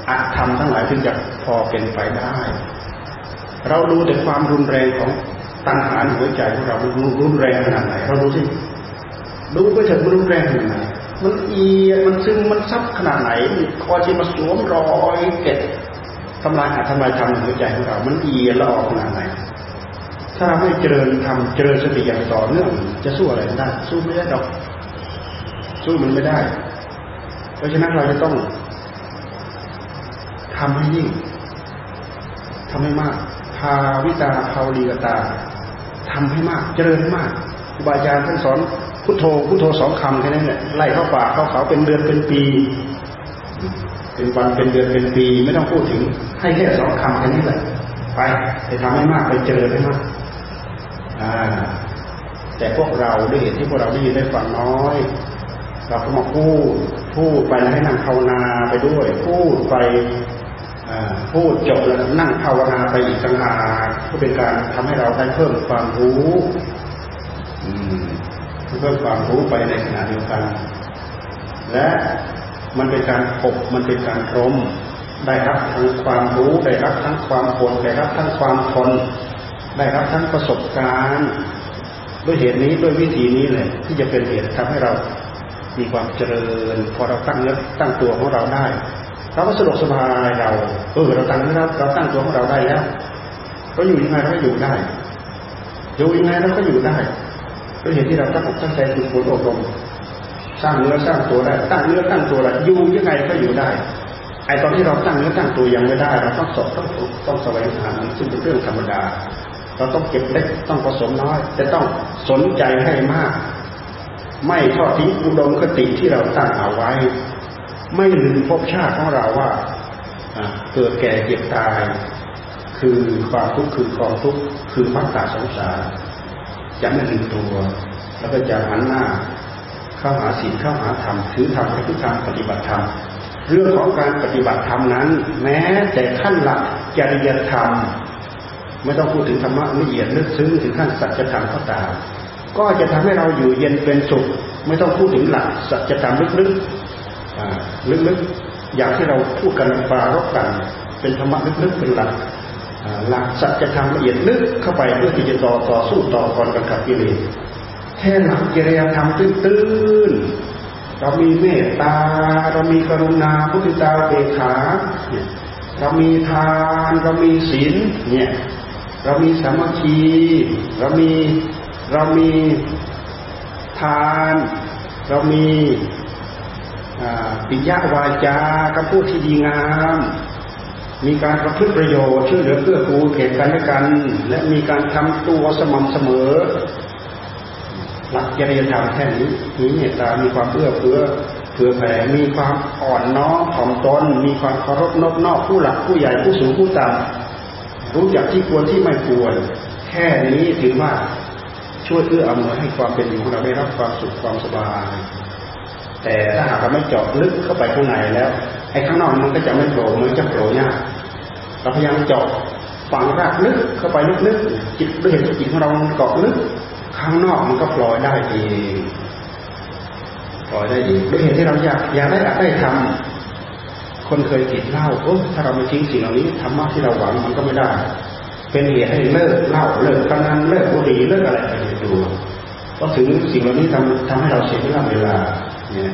อัดทำทั้งหลายถึงจะพอเป็นไปได้ เราดูแต่ความรุนแรงของตัณหาหัวใจของเรารุนแรงขนาดไหนเราดูสิดูไปเถอะมันรุนแรงขนาดไหนมันเอียมันซึมมันซับขนาดไหนคอที่มาสวมรอยเก็ดทำลายอาทำลายทำหัวใจของเรา มันเอียละออกขนาดไหน ถ้าไม่เจริญทำเจริญสติอย่างต่อเนื่องจะสู้อะไรได้ สู้ไม่ได้ดอก สู้มันไม่ได้ เพราะฉะนั้นเราจะต้องทำให้ยิ่งทำให้มากภาวิตาภาวลีกตาทำให้มาก เจริญมากครูบาอาจารย์ท่านสอนพุทโธพุทโธสองคำแค่นั้นแหละไล่เข้าป่าเข้าเขาเป็นเดือนเป็นปี เป็นวันเป็นเดือนเป็นปี ไม่ต้องพูดถึงให้แค่สองคำแค่นี้แหละไปไปทำให้มากไปเจริญให้มาก แต่พวกเราด้วยเหตุที่พวกเราได้ยินได้ฟังน้อย เราก็มาพูด พูดไปให้นั่งภาวนาไปด้วย พูดไปพูดจบแล้วนั่งภาวนาไปอีกต่างหากก็เป็นการทำให้เราได้เพิ่มความรู้เพิ่มความรู้ไปในขณะเดียวกัน และมันเป็นการปกมันเป็นการรมได้รับทั้งความรู้ได้รับทั้งความอดได้รับทั้งความทน ได้รับทั้งประสบการณ์ ด้วยเหตุนี้ด้วยวิธีนี้เลยที่จะเป็นเหตุทำให้เรามีความเจริญ พอเราตั้งเนื้อตั้งตัวของเราได้เราก็สะดวกสบายเราเออเราตั้งเนื้อเราตั้งตัวของเราได้แล้วเราอยู่ยังไงเราก็อยู่ได้ อยู่ยังไงเราก็อยู่ได้ด้วยเหตุที่เราตั้งอกตั้งใจฝึกฝนอบรมสร้างเนื้อสร้างตัวได้ตั้งเนื้อตั้งตัวได้อยู่ยังไงก็อยู่ได้ไอตอนที่เราตั้งเนื้อตั้งตัวยังไม่ได้ เราต้องสอบต้องต้องแสวงหาซึ่งเป็นเรื่องธรรมดา เราต้องเก็บเล็กต้องผสมน้อย จะต้องสนใจให้มาก ไม่ทอดทิ้งอุดมคติที่เราตั้งเอาไว้ ไม่ลืมภพชาติของเราว่าเกิดแก่เจ็บตาย คือความทุกข์คือความทุกข์คือมัตตาสงสารจะไม่ลืมตัว แล้วก็จะหันหน้าเข้าหาศีลเข้าหาธรรมถือธรรมให้ทุกทางปฏิบัติธรรมเรื่องของการปฏิบัติธรรมนั้น แม้แต่ขั้นหลักจริยธรรม ไม่ต้องพูดถึงธรรมะละเอียดลึกซึ้งถึงขั้นสัจธรรมก็ตามก็จะทำให้เราอยู่เย็นเป็นสุข ไม่ต้องพูดถึงหลักสัจธรรมลึกๆลึกๆอย่างที่เราพูดกันปรารบกัน เป็นธรรมะลึกๆเป็นหลักหลักสัจธรรมละเอียดลึกเข้าไปเพื่อที่จะต่อต่อสู้ต่อกรกับกิเลสแค่หลักจริยธรรมตื้นๆเรามีเมตตา เรามีกรุณาพุทธิตาเบขาเรามีทานเรามีศีลเนี่ย เรามีสามัคคีเรามีเรามีทาน เรามีปิยวาจากำพูดที่ดีงาม มีการประพฤติประโยชน์ช่วยเหลือเพื่อกูลเก่กันและกัน และมีการทำตัวสม่ำเสมอ หลักจริยธรรมแค่นี้มีเมตตามีความเอื้อเฟื้อเผื่อแผ่มีความอ่อนน้อมถ่อมตนมีความเคารพนอบนอกผู้หลักผู้ใหญ่ผู้สูงผู้ต่ำ รู้จักที่ควรที่ไม่ควร แค่นี้ถือว่าช่วยเอื้ออำนวยให้ความเป็นอยู่ของเราได้รับความสุขความสบาย แต่ถ้าหากเราไม่เจาะลึกเข้าไปข้างในแล้วไอ้ข้างนอกมันก็จะไม่โผล่มันจะโผล่ยากเราพยายามเจาะฝังรากลึกเข้าไปลึกๆจิตด้วยเหตุจิตของเราเกาะลึกข้างนอกมันก็ปล่อยได้เองปล่อยได้เองด้วยเหตุที่เราอยากอยากได้อยากได้ทำ คนเคยติดเหล้าโอ้ถ้าเราไม่ทิ้งสิ่งเหล่านี้ธรรมะที่เราหวังมันก็ไม่ได้ เป็นเหตุให้เลิกเหล้าเลิกกำนันเลิกบุหรี่เลิกอะไรไปดูเพราะถึงสิ่งเหล่านี้ทำทำให้เราเสียเวลาเนี่ย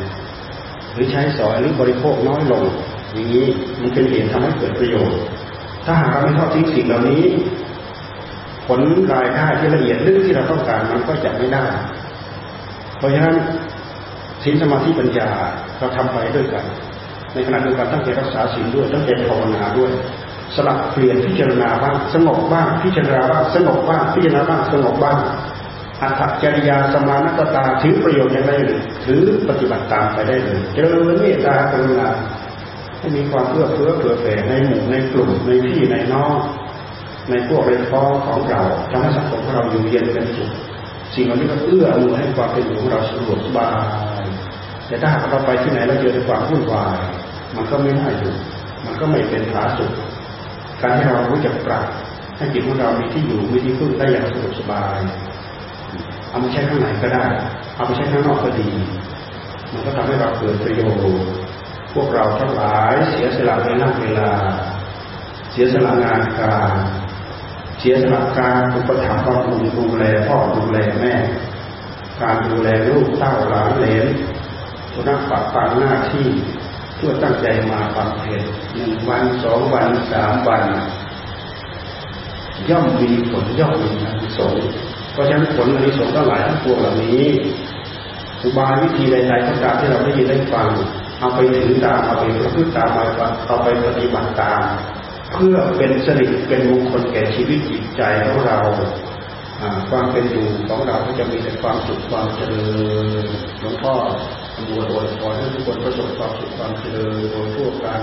หรือใช้สอยหรือบริโภคน้อยลง อย่างนี้มันเป็นเหตุทำให้เกิดประโยชน์ ถ้าหากเราไม่ทอดทิ้งสิ่งเหล่านี้ ผลรายได้ที่ละเอียดลึกที่เราต้องการมันก็จะไม่ได้ เพราะฉะนั้นศีลสมาธิปัญญาเราทำไปด้วยกัน ในขณะเดียวกันตั้งใจรักษาศีลด้วยตั้งใจภาวนาด้วยสลับเปลี่ยนพิจารณาบ้างสงบบ้างพิจารณาบ้างสงบบ้างพิจารณาบ้างสงบบ้างอัตจริยาสมานตตาถือประโยชน์อย่างไรถือปฏิบัติตามไปได้เลยเจริญเมตตากรุณาให้มีความเอื้อเฟื้อเผื่อแผ่ในหมู่ในกลุ่มในพี่ในน้องในพวกในพ้องของเราทำให้สังคมของเราอยู่เย็นเป็นสุขสิ่งเหล่านี้ก็เอื้ออำนวยให้ความเป็นอยู่ของเราสะดวกสบายแต่ถ้าเราไปที่ไหนเราเจอแต่ความวุ่นวาย มันก็ไม่น่าอยู่ มันก็ไม่เป็นผาสุขการที่เรารู้จักปรับให้จิตของเรามีที่อยู่มีที่พึ่งได้อย่างสะดวกสบาย เอามาใช้ข้างในก็ได้ เอาไปใช้ข้างนอกก็ดี มันก็ทำให้เราเกิดประโยชน์พวกเราทั้งหลายเสียสละเวลาเวลา เสียสละงานการเสียสละการอุปถัมภ์บำรุงดูแลพ่อดูแลแม่ การดูแลลูกเต้าหลานเหลนสุนัขปักปังหน้าที่ พื่อตั้งใจมาบำเพ็ญหนึ่งวันสองวันสามวัน ย่อมมีผลย่อมมีอานิสงส์เพราะฉะนั้นผลอนิสงส์ทั้งหลายทั้งปวงเหล่านี้อุบายวิธีใดๆก็ตามที่เราได้ยินได้ฟังเอาไปถือตามเอาไปประพฤติตามเอาไปปฏิบัติตาม เพื่อเป็นสิริเป็นมงคลแก่ชีวิตจิตใจของเราความเป็นอยู่ของเราก็จะมีแต่ความสุขความเจริญหลวงพ่อ อำนวยอวยพรให้ทุกคนประสบความสุขความเจริญโดยทั่วกัน